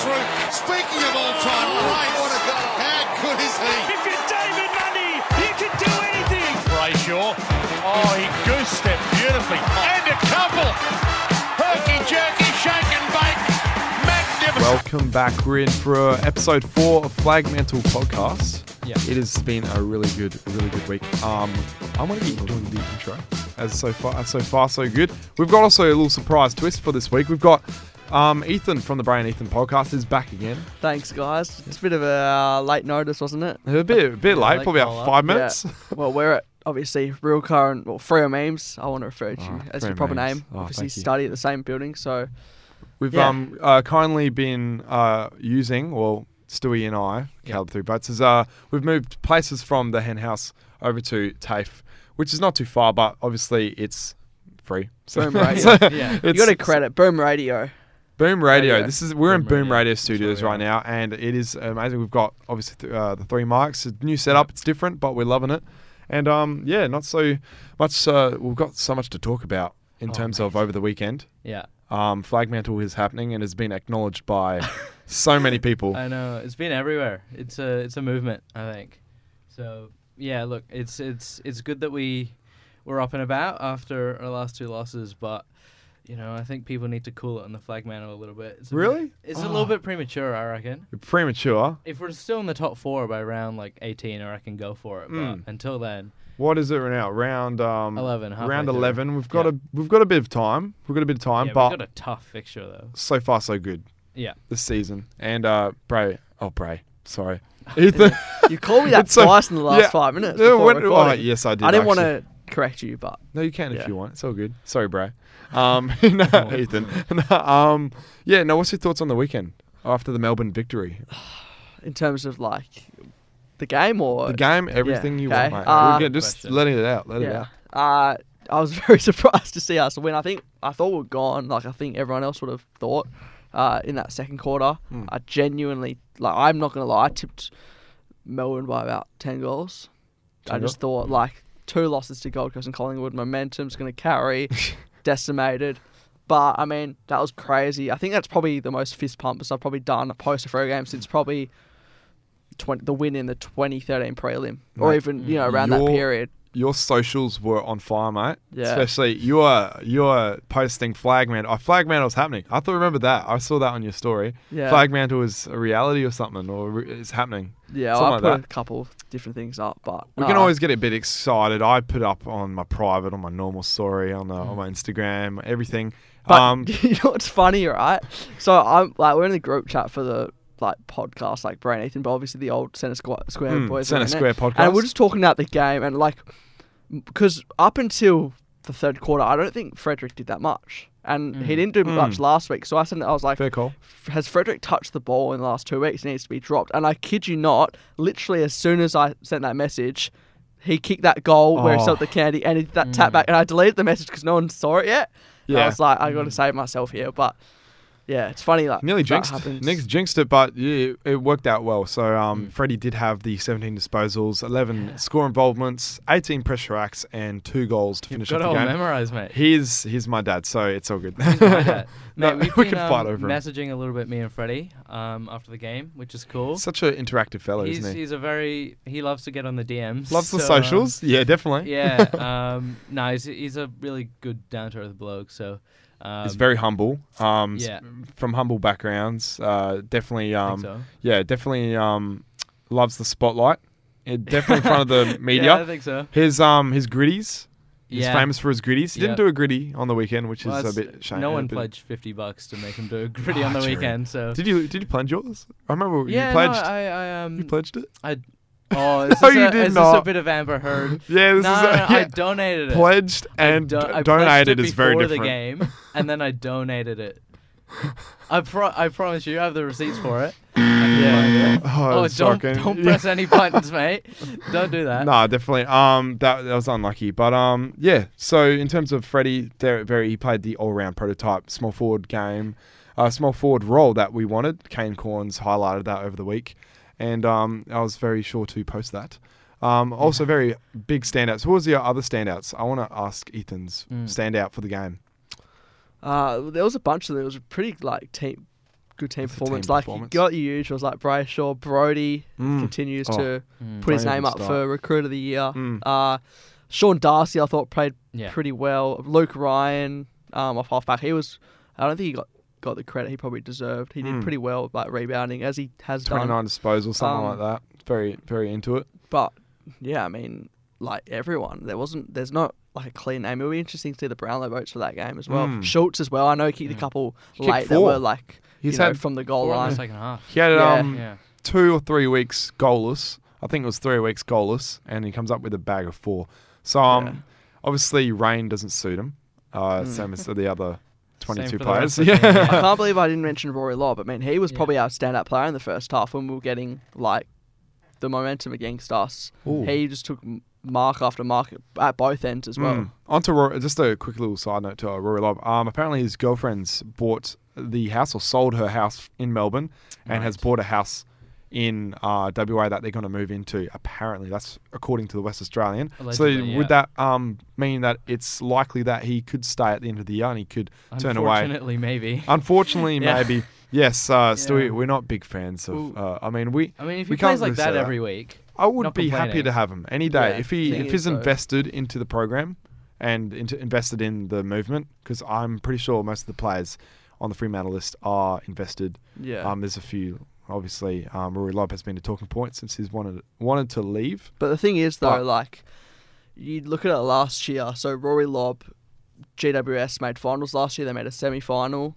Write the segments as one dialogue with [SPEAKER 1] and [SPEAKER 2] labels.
[SPEAKER 1] through. Speaking of all-time greats, what a goal! How good is he?
[SPEAKER 2] If you're David Mundy, you can do anything.
[SPEAKER 3] Brayshaw. Oh, he goose stepped beautifully. And a couple. Herky jerky, shake and bake. Magnificent.
[SPEAKER 4] Welcome back. We're in for uh, episode four of Flagmantle Podcast.
[SPEAKER 5] Yeah.
[SPEAKER 4] It has been a really good, really good week. Um, I'm going to be doing the intro as so far, so far, so good. We've got also a little surprise twist for this week. We've got um, Ethan from the Brain Ethan podcast is back again.
[SPEAKER 6] Thanks, guys. It's a bit of a uh, late notice, wasn't it?
[SPEAKER 4] A bit, a bit late, probably about five minutes.
[SPEAKER 6] Yeah. well, we're at obviously real current, well, Freo Memes. I want to refer to you
[SPEAKER 4] Oh,
[SPEAKER 6] as your proper
[SPEAKER 4] Memes.
[SPEAKER 6] name.
[SPEAKER 4] Oh,
[SPEAKER 6] obviously, study at the same building, so
[SPEAKER 4] We've
[SPEAKER 6] Yeah.
[SPEAKER 4] um uh, kindly been uh, using, well, Stewie and I, Caleb Three Boats, is uh we've moved places from the hen house over to TAFE, which is not too far, but obviously it's free.
[SPEAKER 6] Boom
[SPEAKER 4] so-
[SPEAKER 6] Radio.
[SPEAKER 5] Yeah.
[SPEAKER 6] you got to credit Boom Radio.
[SPEAKER 4] Boom Radio.
[SPEAKER 6] Radio.
[SPEAKER 4] This is we're in
[SPEAKER 5] Boom
[SPEAKER 4] Boom
[SPEAKER 5] Radio.
[SPEAKER 4] Radio Studios right now, and it is amazing. We've got obviously th- uh, the three mics, a new setup. It's different, but we're loving it. And um, yeah, not so much. Uh, we've got so much to talk about in
[SPEAKER 5] Oh,
[SPEAKER 4] terms of over the weekend.
[SPEAKER 5] Yeah,
[SPEAKER 4] Um, Flagmantle is happening and has been acknowledged by so many people.
[SPEAKER 5] I know it's been everywhere. It's a it's a movement, I think. So yeah, look, it's it's it's good that we were up and about after our last two losses, but you know I think people need to cool it on the flag mantle a little bit. It's a bit-
[SPEAKER 4] Really?
[SPEAKER 5] it's a
[SPEAKER 4] Oh.
[SPEAKER 5] little bit premature, I reckon.
[SPEAKER 4] Premature.
[SPEAKER 5] If we're still in the top four by round like 18, or I reckon go for it.
[SPEAKER 4] Mm.
[SPEAKER 5] But until then,
[SPEAKER 4] What is it now? Round um,
[SPEAKER 5] 11, halfway
[SPEAKER 4] Round
[SPEAKER 5] through.
[SPEAKER 4] eleven. We've got
[SPEAKER 5] Yeah.
[SPEAKER 4] a we've got a bit of time. We've got a bit of time,
[SPEAKER 5] yeah,
[SPEAKER 4] but
[SPEAKER 5] we've got a tough fixture though.
[SPEAKER 4] so far so good
[SPEAKER 5] Yeah.
[SPEAKER 4] this season. And uh, Bray. Oh, Bray. Sorry, Ethan.
[SPEAKER 6] You called me that
[SPEAKER 4] It's so-
[SPEAKER 6] twice in the last
[SPEAKER 4] yeah.
[SPEAKER 6] five minutes.
[SPEAKER 4] Yeah, when- oh, yes, I did.
[SPEAKER 6] I didn't want to correct you, but
[SPEAKER 4] No, you can if you want. It's all good. Sorry, Bray. Um, no, Ethan. No, um, yeah. No. What's your thoughts on the weekend after the Melbourne victory?
[SPEAKER 6] in terms of like the game or
[SPEAKER 4] The game, everything you
[SPEAKER 6] okay.
[SPEAKER 4] want, mate.
[SPEAKER 6] Uh,
[SPEAKER 4] We're good, just
[SPEAKER 5] Question.
[SPEAKER 4] letting it out. Let it out.
[SPEAKER 6] Uh, I was very surprised to see us win. I think I thought we were gone, like I think everyone else would have thought. Uh, in that second quarter,
[SPEAKER 4] Mm.
[SPEAKER 6] I genuinely like. I'm not gonna lie. I tipped Melbourne by about ten goals. I
[SPEAKER 4] 10
[SPEAKER 6] just thought like two losses to Gold Coast and Collingwood, momentum's gonna carry, decimated. But I mean, that was crazy. I think that's probably the most fist pumpers I've probably done a post for a game since probably 20, the win in the 2013 prelim, or even you know around that period.
[SPEAKER 4] Your socials were on fire, mate.
[SPEAKER 6] Yeah.
[SPEAKER 4] Especially you are you are posting flag mantle. Oh, flag mantle's happening. I thought remember that. I saw that on your story.
[SPEAKER 6] Yeah.
[SPEAKER 4] Flag mantle is a reality or something, or re- it's happening.
[SPEAKER 6] Yeah,
[SPEAKER 4] Something
[SPEAKER 6] I
[SPEAKER 4] like
[SPEAKER 6] put
[SPEAKER 4] that.
[SPEAKER 6] a couple different things up, but
[SPEAKER 4] We can always get a bit excited. I put up on my private, on my normal story, on the, on my Instagram, everything.
[SPEAKER 6] But
[SPEAKER 4] um,
[SPEAKER 6] you know what's funny, right? So I'm like we're in the group chat for the like podcast, like Brain Ethan, but obviously the old Centre Square, Square
[SPEAKER 4] Mm,
[SPEAKER 6] boys.
[SPEAKER 4] Centre
[SPEAKER 6] are it.
[SPEAKER 4] Square podcast.
[SPEAKER 6] and we're just talking about the game and like because up until the third quarter, I don't think Frederick did that much, and he
[SPEAKER 5] Mm.
[SPEAKER 6] didn't do
[SPEAKER 4] Mm.
[SPEAKER 6] much last week. So I said I was like,
[SPEAKER 4] fair call.
[SPEAKER 6] has Frederick touched the ball in the last two weeks? It needs to be dropped. And I kid you not, literally as soon as I sent that message, he kicked that goal where he
[SPEAKER 4] Oh.
[SPEAKER 6] stopped the candy and he did that tap back. And I deleted the message because no one saw it yet.
[SPEAKER 4] yeah I
[SPEAKER 6] was like, I got to save myself here. But yeah, it's funny. Like
[SPEAKER 4] Nearly jinxed.
[SPEAKER 6] happens.
[SPEAKER 4] Nick's jinxed it, but yeah, it worked out well. So um,
[SPEAKER 5] Mm.
[SPEAKER 4] Freddie did have the 17 disposals, 11 score involvements, 18 pressure acts, and two goals to
[SPEAKER 5] You've
[SPEAKER 4] finish
[SPEAKER 5] got it
[SPEAKER 4] off
[SPEAKER 5] all
[SPEAKER 4] the game.
[SPEAKER 5] memorized, mate.
[SPEAKER 4] He's he's my dad, so it's all good. No,
[SPEAKER 5] Mate,
[SPEAKER 4] we
[SPEAKER 5] been,
[SPEAKER 4] can fight
[SPEAKER 5] um,
[SPEAKER 4] over him.
[SPEAKER 5] messaging a little bit, me and Freddie, um, after the game, which is cool.
[SPEAKER 4] Such an interactive fellow,
[SPEAKER 5] he's
[SPEAKER 4] isn't he?
[SPEAKER 5] he's a very he loves to get on the DMs.
[SPEAKER 4] Loves the
[SPEAKER 5] so, um,
[SPEAKER 4] socials. yeah, definitely.
[SPEAKER 5] yeah, um, no, he's he's a really good down to earth bloke. So um,
[SPEAKER 4] He's very humble. Um,
[SPEAKER 5] yeah.
[SPEAKER 4] from humble backgrounds. Uh, definitely. Um,
[SPEAKER 5] so.
[SPEAKER 4] yeah, definitely. Um, loves the spotlight. Yeah, definitely in front of the media.
[SPEAKER 5] Yeah, I think so.
[SPEAKER 4] His um his gritties. He's
[SPEAKER 5] Yeah.
[SPEAKER 4] famous for his gritties. He didn't do a gritty on the weekend, which
[SPEAKER 5] Well,
[SPEAKER 4] is a bit shame.
[SPEAKER 5] No one pledged fifty bucks to make him do a gritty
[SPEAKER 4] Ah,
[SPEAKER 5] on the
[SPEAKER 4] true.
[SPEAKER 5] weekend. So
[SPEAKER 4] Did you did you pledge yours? I remember
[SPEAKER 5] yeah,
[SPEAKER 4] you pledged.
[SPEAKER 5] no, I, I um,
[SPEAKER 4] you pledged it.
[SPEAKER 5] I oh, is
[SPEAKER 4] No,
[SPEAKER 5] this,
[SPEAKER 4] you
[SPEAKER 5] a,
[SPEAKER 4] did
[SPEAKER 5] is this a
[SPEAKER 4] not.
[SPEAKER 5] bit of Amber Heard?
[SPEAKER 4] Yeah, this
[SPEAKER 5] no,
[SPEAKER 4] is a,
[SPEAKER 5] no, I donated it.
[SPEAKER 4] pledged and
[SPEAKER 5] do-
[SPEAKER 4] d-
[SPEAKER 5] I pledged
[SPEAKER 4] donated
[SPEAKER 5] it
[SPEAKER 4] is very different.
[SPEAKER 5] the game, and then I donated it. I pro- I promise you, I have the receipts for it.
[SPEAKER 6] Yeah, yeah.
[SPEAKER 4] Oh,
[SPEAKER 5] Oh, don't
[SPEAKER 4] shocking.
[SPEAKER 5] don't press any buttons, mate. Don't do that.
[SPEAKER 4] No, definitely. Um, that that was unlucky, but um, yeah. So in terms of Freddie, there very he played the all-round prototype small forward game, uh, small forward role that we wanted. Kane Cornes highlighted that over the week, and um, I was very sure to post that. Um, also very big standouts. Who was the other standouts? I want to ask Ethan's
[SPEAKER 5] Mm.
[SPEAKER 4] standout for the game.
[SPEAKER 6] Uh, there was a bunch of them. It was a pretty like team good team
[SPEAKER 4] It's
[SPEAKER 6] performance.
[SPEAKER 4] team
[SPEAKER 6] like
[SPEAKER 4] performance.
[SPEAKER 6] you got your usuals like Brayshaw, Brodie
[SPEAKER 4] Mm.
[SPEAKER 6] continues
[SPEAKER 4] Oh.
[SPEAKER 6] to
[SPEAKER 5] Mm.
[SPEAKER 6] put his name up
[SPEAKER 4] start.
[SPEAKER 6] for recruit of the year.
[SPEAKER 4] Mm.
[SPEAKER 6] Uh, Sean Darcy, I thought played
[SPEAKER 5] Yeah.
[SPEAKER 6] pretty well. Luke Ryan, um, off halfback, he was. I don't think he got got the credit he probably deserved. He did
[SPEAKER 4] Mm.
[SPEAKER 6] pretty well, like rebounding as he has done.
[SPEAKER 4] 29 disposals, something
[SPEAKER 6] Um,
[SPEAKER 4] like that. Very, very into it.
[SPEAKER 6] But yeah, I mean, like everyone, there wasn't. There's not like a clear name. It'll be interesting to see the Brownlow votes for that game as well.
[SPEAKER 4] Mm.
[SPEAKER 6] Schultz as well. I know he kicked a
[SPEAKER 5] Mm.
[SPEAKER 6] couple
[SPEAKER 4] He kicked
[SPEAKER 6] late that were like
[SPEAKER 4] He's
[SPEAKER 6] you know,
[SPEAKER 4] had
[SPEAKER 6] from the goal line.
[SPEAKER 5] the second half.
[SPEAKER 4] He had
[SPEAKER 6] Yeah.
[SPEAKER 4] um,
[SPEAKER 5] Yeah.
[SPEAKER 4] two or three weeks goalless. I think it was three weeks goalless, and he comes up with a bag of four. So um,
[SPEAKER 6] Yeah.
[SPEAKER 4] obviously rain doesn't suit him. Uh,
[SPEAKER 6] Mm.
[SPEAKER 4] Same as the other twenty-two players.
[SPEAKER 5] rest of the team,
[SPEAKER 4] Yeah.
[SPEAKER 6] I can't believe I didn't mention Rory Lobb, But I mean, he was
[SPEAKER 5] Yeah.
[SPEAKER 6] probably our standout player in the first half when we were getting like the momentum against us.
[SPEAKER 4] Ooh.
[SPEAKER 6] He just took m- mark after mark at both ends as well.
[SPEAKER 4] Mm. On to Rory, just a quick little side note to uh, Rory Lobb. Um, apparently his girlfriend's bought the house or sold her house in Melbourne and has bought a house in uh, WA that they're going to move into. Apparently, that's according to the West Australian.
[SPEAKER 5] Allegedly,
[SPEAKER 4] so would
[SPEAKER 5] yeah.
[SPEAKER 4] that um, mean that it's likely that he could stay at the end of the year and he could turn away?
[SPEAKER 5] Unfortunately, maybe.
[SPEAKER 4] Unfortunately,
[SPEAKER 5] Yeah.
[SPEAKER 4] maybe. Yes, uh, still, we're not big fans of. Uh, I mean, we.
[SPEAKER 5] I mean, if
[SPEAKER 4] we
[SPEAKER 5] he plays like that
[SPEAKER 4] that.
[SPEAKER 5] every week,
[SPEAKER 4] I would
[SPEAKER 5] not
[SPEAKER 4] be happy to have him any day
[SPEAKER 6] Yeah,
[SPEAKER 4] if he if he's
[SPEAKER 6] though-
[SPEAKER 4] invested into the program and into invested in the movement because I'm pretty sure most of the players on the Fremantle list are invested.
[SPEAKER 6] Yeah.
[SPEAKER 4] Um, there's a few. Obviously, um, Rory Lobb has been a talking point since he's wanted wanted to leave.
[SPEAKER 6] But the thing is, though,
[SPEAKER 4] But-
[SPEAKER 6] like you look at it last year. So Rory Lobb, GWS made finals last year. They made a semi-final.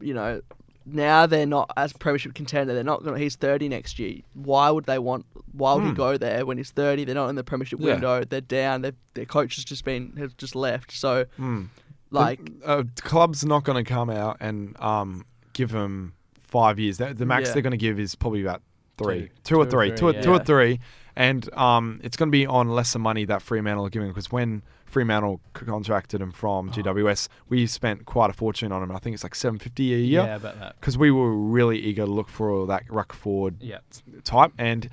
[SPEAKER 6] You know, now they're not as premiership contender. They're not gonna. He's thirty next year. Why would they want? Why would he
[SPEAKER 4] Hmm.
[SPEAKER 6] go there when he's thirty? They're not in the premiership
[SPEAKER 4] Yeah.
[SPEAKER 6] window. They're down. Their their coach has just been has just left. So
[SPEAKER 4] Mm.
[SPEAKER 6] like
[SPEAKER 4] the, uh, club's not going to come out and um, give him five years. The, the max
[SPEAKER 6] Yeah.
[SPEAKER 4] they're going to give is probably about three,
[SPEAKER 5] Two.
[SPEAKER 4] two or
[SPEAKER 5] Two or
[SPEAKER 4] three,
[SPEAKER 5] three,
[SPEAKER 4] two or, two or three, and um, it's going to be on lesser money that Fremantle are giving because when Fremantle contracted him from GWS, we spent quite a fortune on him. I think it's like seven fifty a year
[SPEAKER 5] yeah, about that.
[SPEAKER 4] because we were really eager to look for that ruck forward
[SPEAKER 5] Yeah.
[SPEAKER 4] type, and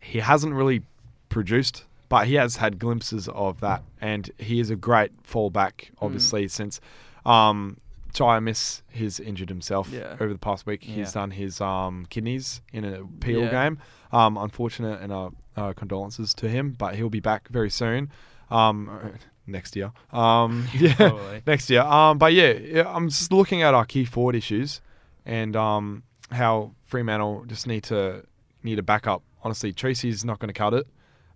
[SPEAKER 4] he hasn't really produced, but he has had glimpses of that, and he is a great fallback, obviously, since um, Jye Amiss has injured himself
[SPEAKER 6] Yeah.
[SPEAKER 4] over the past week. He's
[SPEAKER 5] Yeah.
[SPEAKER 4] done his um, kidneys in a peel
[SPEAKER 6] Yeah.
[SPEAKER 4] game. Um, unfortunate, and uh, uh, condolences to him, but he'll be back very soon. Um, next year. Um, yeah, next year. Um, but yeah, yeah, I'm just looking at our key forward issues and um, how Fremantle just need to need a backup. Honestly, Treacy's not going to cut it.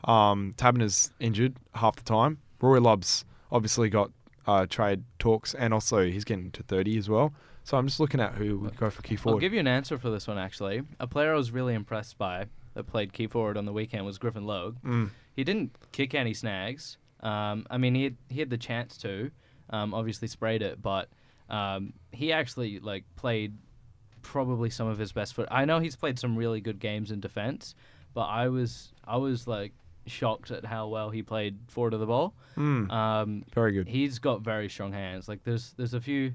[SPEAKER 4] Um, Taberner's injured half the time. Rory Lobb's obviously got uh, trade talks, and also he's getting to 30 as well. So I'm just looking at who would go for key forward.
[SPEAKER 5] I'll give you an answer for this one actually. A player I was really impressed by that played key forward on the weekend was Griffin Logue.
[SPEAKER 4] Mm.
[SPEAKER 5] He didn't kick any snags. Um, I mean, he had, he had the chance to. Um, obviously sprayed it, but um, he actually like played probably some of his best foot. I know he's played some really good games in defense, but I was I was like shocked at how well he played forward of the ball.
[SPEAKER 4] Mm.
[SPEAKER 5] Um,
[SPEAKER 4] Very good.
[SPEAKER 5] He's got very strong hands. Like there's there's a few.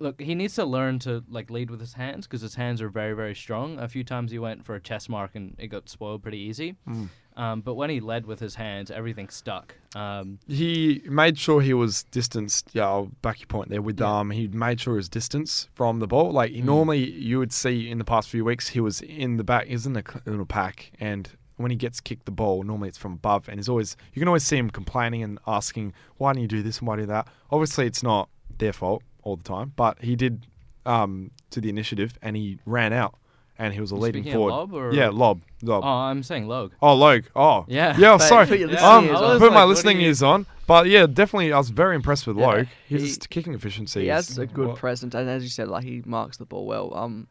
[SPEAKER 5] Look, he needs to learn to like lead with his hands because his hands are very very strong. A few times he went for a chest mark and it got spoiled pretty easy.
[SPEAKER 4] Mm.
[SPEAKER 5] Um, but when he led with his hands, everything stuck. Um,
[SPEAKER 4] he made sure he was distanced. Yeah, I'll back your point there with
[SPEAKER 5] Yeah.
[SPEAKER 4] um. He made sure was distance from the ball. Like
[SPEAKER 5] Mm.
[SPEAKER 4] normally, you would see in the past few weeks, he was in the back. He's in a little pack, and when he gets kicked the ball, normally it's from above, and he's always you can always see him complaining and asking, "Why don't you do this and why do that?" Obviously, it's not their fault all the time, but he did um to the initiative, and he ran out, and he was a
[SPEAKER 5] You
[SPEAKER 4] leading
[SPEAKER 5] speaking of
[SPEAKER 4] forward.
[SPEAKER 5] Lobb or-
[SPEAKER 4] yeah, lob, lob.
[SPEAKER 5] oh, I'm saying Logue.
[SPEAKER 4] Oh, Logue. Oh,
[SPEAKER 5] Yeah.
[SPEAKER 4] Yeah,
[SPEAKER 6] But
[SPEAKER 4] sorry.
[SPEAKER 6] put your
[SPEAKER 4] Um,
[SPEAKER 6] listening ears on.
[SPEAKER 4] put my
[SPEAKER 5] Like, what do
[SPEAKER 4] listening ears on. But yeah, definitely, I was very impressed with
[SPEAKER 6] Yeah,
[SPEAKER 4] Logue. His
[SPEAKER 6] he-
[SPEAKER 4] kicking efficiency.
[SPEAKER 6] he
[SPEAKER 4] is
[SPEAKER 6] has a good
[SPEAKER 4] what-
[SPEAKER 6] presence, and as you said, like he marks the ball well. Um,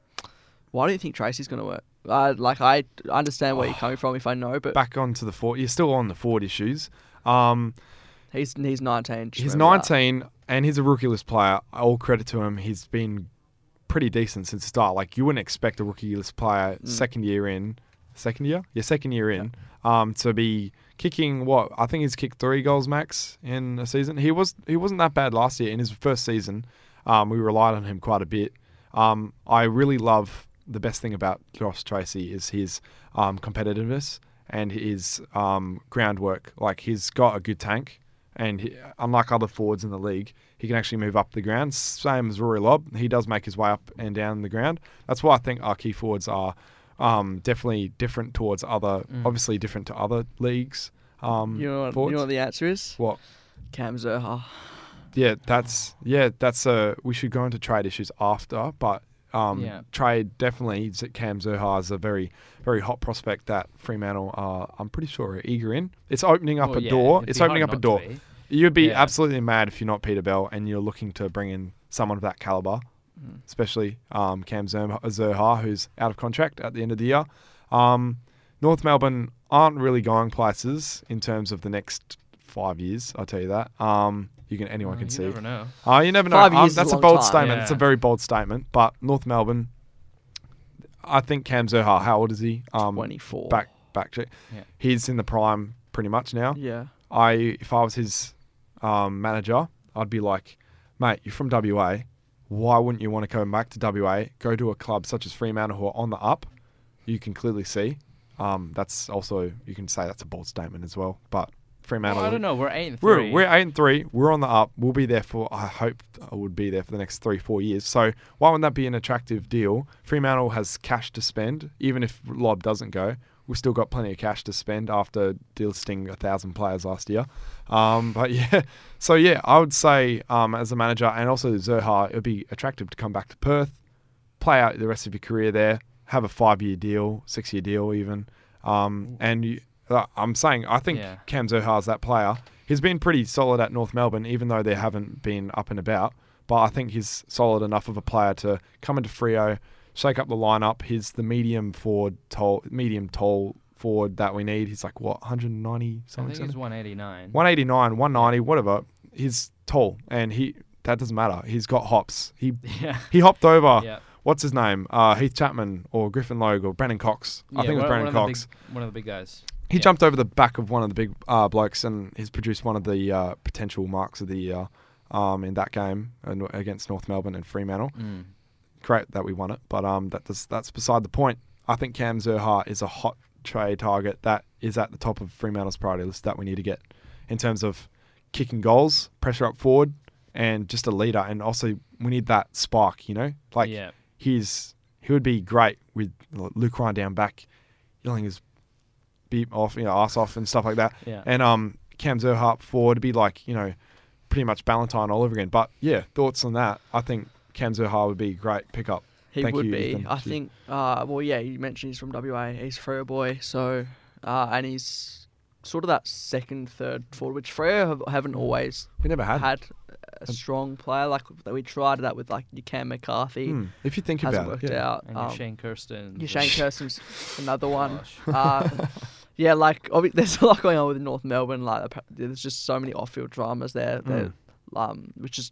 [SPEAKER 6] why do you think Treacy's going to work? Uh, like I understand where you're coming from if I know, but
[SPEAKER 4] back onto the forward. You're still on the forward issues. Um,
[SPEAKER 6] he's he's 19.
[SPEAKER 4] he's
[SPEAKER 6] remember that.
[SPEAKER 4] 19 and he's a rookie list player. All credit to him. He's been pretty decent since the start. Like you wouldn't expect a rookie list player
[SPEAKER 6] Mm.
[SPEAKER 4] second year in, second year, yeah, second year in, um, to be kicking what I think he's kicked three goals max in a season. He was he wasn't that bad last year in his first season. Um, we relied on him quite a bit. Um, I really love the best thing about Josh Treacy is his um, competitiveness and his um, groundwork. Like he's got a good tank, and he, unlike other forwards in the league, he can actually move up the ground. Same as Rory Lobb, he does make his way up and down the ground. That's why I think our key forwards are um, definitely different towards other, obviously different to other leagues. Um,
[SPEAKER 6] You know, what, you know what the answer is?
[SPEAKER 4] what?
[SPEAKER 6] Cam Zurhaar.
[SPEAKER 4] Yeah, that's yeah, that's uh we should go into trade issues after, but um
[SPEAKER 5] Yeah.
[SPEAKER 4] trade definitely Cam Zurhaar is a very very hot prospect that Fremantle are I'm pretty sure are eager in. It's opening up
[SPEAKER 5] Well,
[SPEAKER 4] a
[SPEAKER 5] yeah,
[SPEAKER 4] door. It's opening up a door. You'd be
[SPEAKER 5] Yeah.
[SPEAKER 4] absolutely mad if you're not Peter Bell and you're looking to bring in someone of that caliber,
[SPEAKER 5] Mm.
[SPEAKER 4] especially um, Cam Zurhaar, Zurhaar, who's out of contract at the end of the year. Um, North Melbourne aren't really going places in terms of the next five years. I'll tell you that. Um, you can anyone
[SPEAKER 5] Uh,
[SPEAKER 4] can
[SPEAKER 5] you
[SPEAKER 4] see.
[SPEAKER 5] never know.
[SPEAKER 4] Oh, you never know.
[SPEAKER 6] Five
[SPEAKER 4] Um,
[SPEAKER 6] years is a
[SPEAKER 4] that's a
[SPEAKER 6] long
[SPEAKER 4] bold
[SPEAKER 6] time.
[SPEAKER 4] statement. It's a very bold statement. But North Melbourne, I think Cam Zurhaar, how old is he? Um,
[SPEAKER 6] 24.
[SPEAKER 4] Back, back check.
[SPEAKER 5] Yeah.
[SPEAKER 4] He's in the prime pretty much now.
[SPEAKER 6] Yeah.
[SPEAKER 4] I, if I was his um, manager, I'd be like, mate, you're from WA. Why wouldn't you want to come back to WA? Go to a club such as Fremantle who are on the up. You can clearly see. Um, that's also you can say that's a bold statement as well. But Fremantle,
[SPEAKER 5] Well, I don't know. We're eight and
[SPEAKER 4] we're,
[SPEAKER 5] three.
[SPEAKER 4] we're eight and three. We're on the up. We'll be there for. I hope I would be there for the next three, four years. So why wouldn't that be an attractive deal? Fremantle has cash to spend, even if Lobb doesn't go. We've still got plenty of cash to spend after delisting a thousand players last year. Um, but yeah, so yeah, I would say um, as a manager and also Zurhaar, it would be attractive to come back to Perth, play out the rest of your career there, have a five-year deal, six-year deal even. Um, and you, I'm saying I think
[SPEAKER 5] Yeah.
[SPEAKER 4] Cam Zurhaar's that player. He's been pretty solid at North Melbourne, even though they haven't been up and about. But I think he's solid enough of a player to come into Freo, shake up the lineup. He's the medium forward, tall, medium tall forward that we need. He's like what 190
[SPEAKER 5] I
[SPEAKER 4] something.
[SPEAKER 5] think he's 189.
[SPEAKER 4] 189, 190, whatever. He's tall, and he that doesn't matter. He's got hops. He
[SPEAKER 5] Yeah.
[SPEAKER 4] he hopped over.
[SPEAKER 5] Yeah.
[SPEAKER 4] What's his name? Uh, Heath Chapman or Griffin Logue or Brandon Cox. I think it was Brandon
[SPEAKER 5] one
[SPEAKER 4] Cox.
[SPEAKER 5] big- one of the big guys.
[SPEAKER 4] He
[SPEAKER 5] Yeah.
[SPEAKER 4] jumped over the back of one of the big uh, blokes and he's produced one of the uh, potential marks of the year um, in that game against North Melbourne and Fremantle.
[SPEAKER 5] Mm.
[SPEAKER 4] Great that we won it, but um, that does, that's beside the point. I think Cam Zurhaar is a hot trade target that is at the top of Fremantle's priority list that we need to get in terms of kicking goals, pressure up forward, and just a leader. And also, we need that spark, you know? Like,
[SPEAKER 5] Yeah.
[SPEAKER 4] he's he would be great with Luke Ryan down back, yelling his beat off, you know, ass off and stuff like that.
[SPEAKER 5] Yeah.
[SPEAKER 4] And um, Cam Zurhaar up forward to be like, you know, pretty much Ballantyne all over again. But yeah, thoughts on that? I think Cam Zurhaar would be a great pickup.
[SPEAKER 6] He
[SPEAKER 4] Thank
[SPEAKER 6] would
[SPEAKER 4] you,
[SPEAKER 6] be.
[SPEAKER 4] Ethan.
[SPEAKER 6] I think. Uh, well, yeah. You mentioned he's from WA. He's Freo boy. So, uh, and he's sort of that second, third forward, which Freo have, haven't always
[SPEAKER 4] we never had.
[SPEAKER 6] had a strong player like. We tried that with like your Cam McCarthy.
[SPEAKER 4] Hmm, If you think
[SPEAKER 6] Hasn't
[SPEAKER 4] about
[SPEAKER 6] worked
[SPEAKER 4] it, yeah.
[SPEAKER 6] out.
[SPEAKER 5] And your
[SPEAKER 6] Um,
[SPEAKER 5] Shane Kersten.
[SPEAKER 6] your Shane Kersten's another one. Uh, yeah, like obvi- there's a lot going on with North Melbourne. Like there's just so many off-field dramas there. That, um, which is,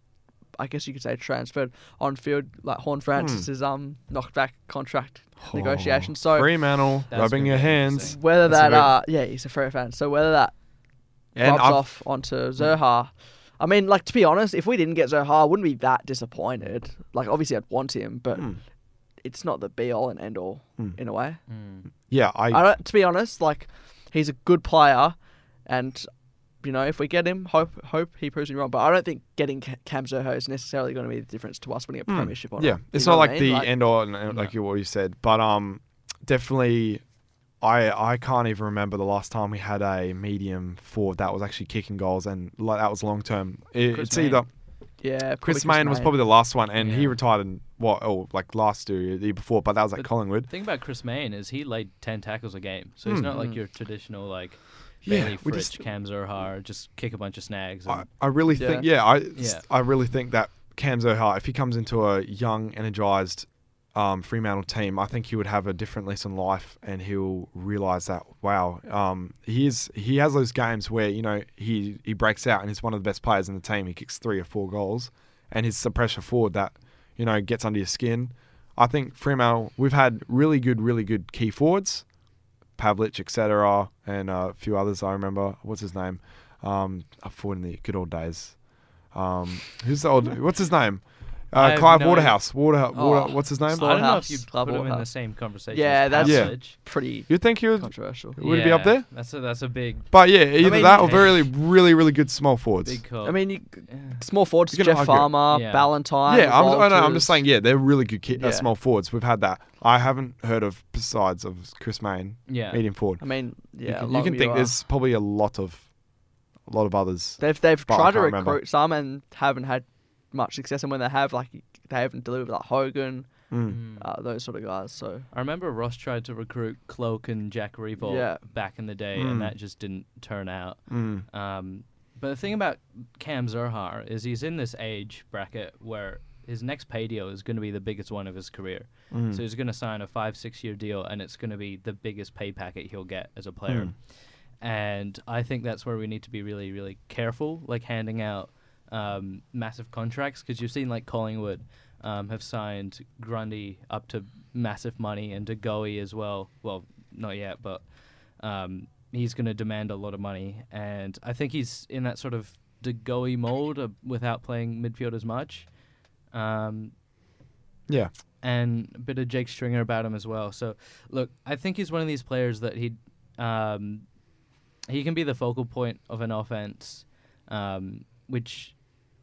[SPEAKER 6] I guess you could say, transferred on field. Like Horne-Francis is um knocked back contract negotiations. So
[SPEAKER 4] Fremantle
[SPEAKER 5] That's
[SPEAKER 4] rubbing your hands.
[SPEAKER 6] whether
[SPEAKER 4] That's
[SPEAKER 6] that
[SPEAKER 4] very-
[SPEAKER 6] uh yeah he's a Freo fan. So whether that
[SPEAKER 4] And
[SPEAKER 6] rubs
[SPEAKER 4] I've- Hmm.
[SPEAKER 6] off onto Zurhaar. I mean, like to be honest, if we didn't get Zurhaar, I wouldn't be that disappointed. Like obviously I'd want him, but
[SPEAKER 4] Hmm.
[SPEAKER 6] it's not the be all and end all in a way.
[SPEAKER 5] Mm.
[SPEAKER 4] yeah, I,
[SPEAKER 6] I don't, to be honest, like he's a good player, and you know if we get him, hope hope he proves me wrong. But I don't think getting Ca- Cam Zurhaar is necessarily going to be the difference to us winning a premiership. Or
[SPEAKER 4] Hmm. yeah,
[SPEAKER 6] not.
[SPEAKER 4] it's not like
[SPEAKER 6] I mean?
[SPEAKER 4] the end all, and, and like you already said, but um, definitely, I I can't even remember the last time we had a medium forward that was actually kicking goals and like that was long term. It, it's either
[SPEAKER 6] Yeah,
[SPEAKER 4] Chris Mayne was probably the last one, and he retired in what oh like last year, the year before, but that was at
[SPEAKER 5] But
[SPEAKER 4] Collingwood.
[SPEAKER 5] The thing about Chris Mayne is he laid 10 tackles a game. So he's
[SPEAKER 4] Hmm.
[SPEAKER 5] not like your traditional, like,
[SPEAKER 4] Yeah,
[SPEAKER 5] Bailey
[SPEAKER 4] we
[SPEAKER 5] Fritsch,
[SPEAKER 4] just-
[SPEAKER 5] Cam Zurhaar, just kick a bunch of snags. And,
[SPEAKER 4] I, I really think yeah, I
[SPEAKER 5] Yeah.
[SPEAKER 4] I really think that Cam Zurhaar, if he comes into a young, energized um, Fremantle team, I think he would have a different lease life, and he'll realize that wow, um, he is he has those games where you know he he breaks out and he's one of the best players in the team. He kicks three or four goals, and he's a pressure forward that you know gets under your skin. I think Fremantle we've had really good, really good key forwards. Pavlich, etc., and a few others. I remember. What's his name? Um, up forward in the good old days. Um, who's the old? What's his name? Uh, Clive
[SPEAKER 5] no
[SPEAKER 4] Waterhouse. Water, Water.
[SPEAKER 6] Oh,
[SPEAKER 4] what's his name?
[SPEAKER 5] I don't know if
[SPEAKER 6] Slaughterhouse,
[SPEAKER 5] you
[SPEAKER 6] Clive
[SPEAKER 5] put him in the
[SPEAKER 6] Waterhouse.
[SPEAKER 5] same conversation.
[SPEAKER 6] Yeah,
[SPEAKER 5] as
[SPEAKER 6] that's-
[SPEAKER 4] Yeah.
[SPEAKER 6] Pretty
[SPEAKER 4] You'd think he would,
[SPEAKER 6] controversial.
[SPEAKER 4] would he be up there?
[SPEAKER 5] That's a that's a big
[SPEAKER 4] But yeah, either
[SPEAKER 6] mean,
[SPEAKER 4] that or
[SPEAKER 6] hey.
[SPEAKER 4] very, really, really good small forwards.
[SPEAKER 5] big call.
[SPEAKER 6] I mean, you,
[SPEAKER 5] Yeah.
[SPEAKER 6] small forwards,
[SPEAKER 4] You can
[SPEAKER 6] Jeff
[SPEAKER 4] argue.
[SPEAKER 6] Farmer,
[SPEAKER 5] Yeah.
[SPEAKER 6] Ballantyne.
[SPEAKER 4] yeah, I'm, I know, I'm just saying, yeah, they're really good ki- uh,
[SPEAKER 6] Yeah.
[SPEAKER 4] small forwards. We've had that. I haven't heard of besides of Chris Mayne,
[SPEAKER 5] yeah.
[SPEAKER 4] medium forward.
[SPEAKER 6] I mean,
[SPEAKER 4] You
[SPEAKER 6] yeah,
[SPEAKER 4] can, you can think
[SPEAKER 6] are-
[SPEAKER 4] there's probably a lot of, a lot of others.
[SPEAKER 6] They've they've tried to recruit
[SPEAKER 4] remember.
[SPEAKER 6] some and haven't had much success, and when they have, like they haven't delivered, like Hogan,
[SPEAKER 4] Mm.
[SPEAKER 5] Mm.
[SPEAKER 6] uh, those sort of guys. So
[SPEAKER 5] I remember Ross tried to recruit Cloak and Jack Riewoldt
[SPEAKER 6] Yeah.
[SPEAKER 5] back in the day,
[SPEAKER 4] Mm.
[SPEAKER 5] and that just didn't turn out.
[SPEAKER 4] Mm.
[SPEAKER 5] Um, but the thing about Cam Zurhaar is he's in this age bracket where his next pay deal is going to be the biggest one of his career.
[SPEAKER 4] Mm.
[SPEAKER 5] So he's going to sign a five, six year deal, and it's going to be the biggest pay packet he'll get as a player.
[SPEAKER 4] Mm.
[SPEAKER 5] And I think that's where we need to be really, really careful, like handing out um, massive contracts, because you've seen like Collingwood um, have signed Grundy up to massive money and DeGoey as well. Well, not yet, but um, he's going to demand a lot of money, and I think he's in that sort of DeGoey mold of, without playing midfield as much. Um,
[SPEAKER 4] Yeah.
[SPEAKER 5] and a bit of Jake Stringer about him as well. So, look, I think he's one of these players that he um, he can be the focal point of an offense, um, which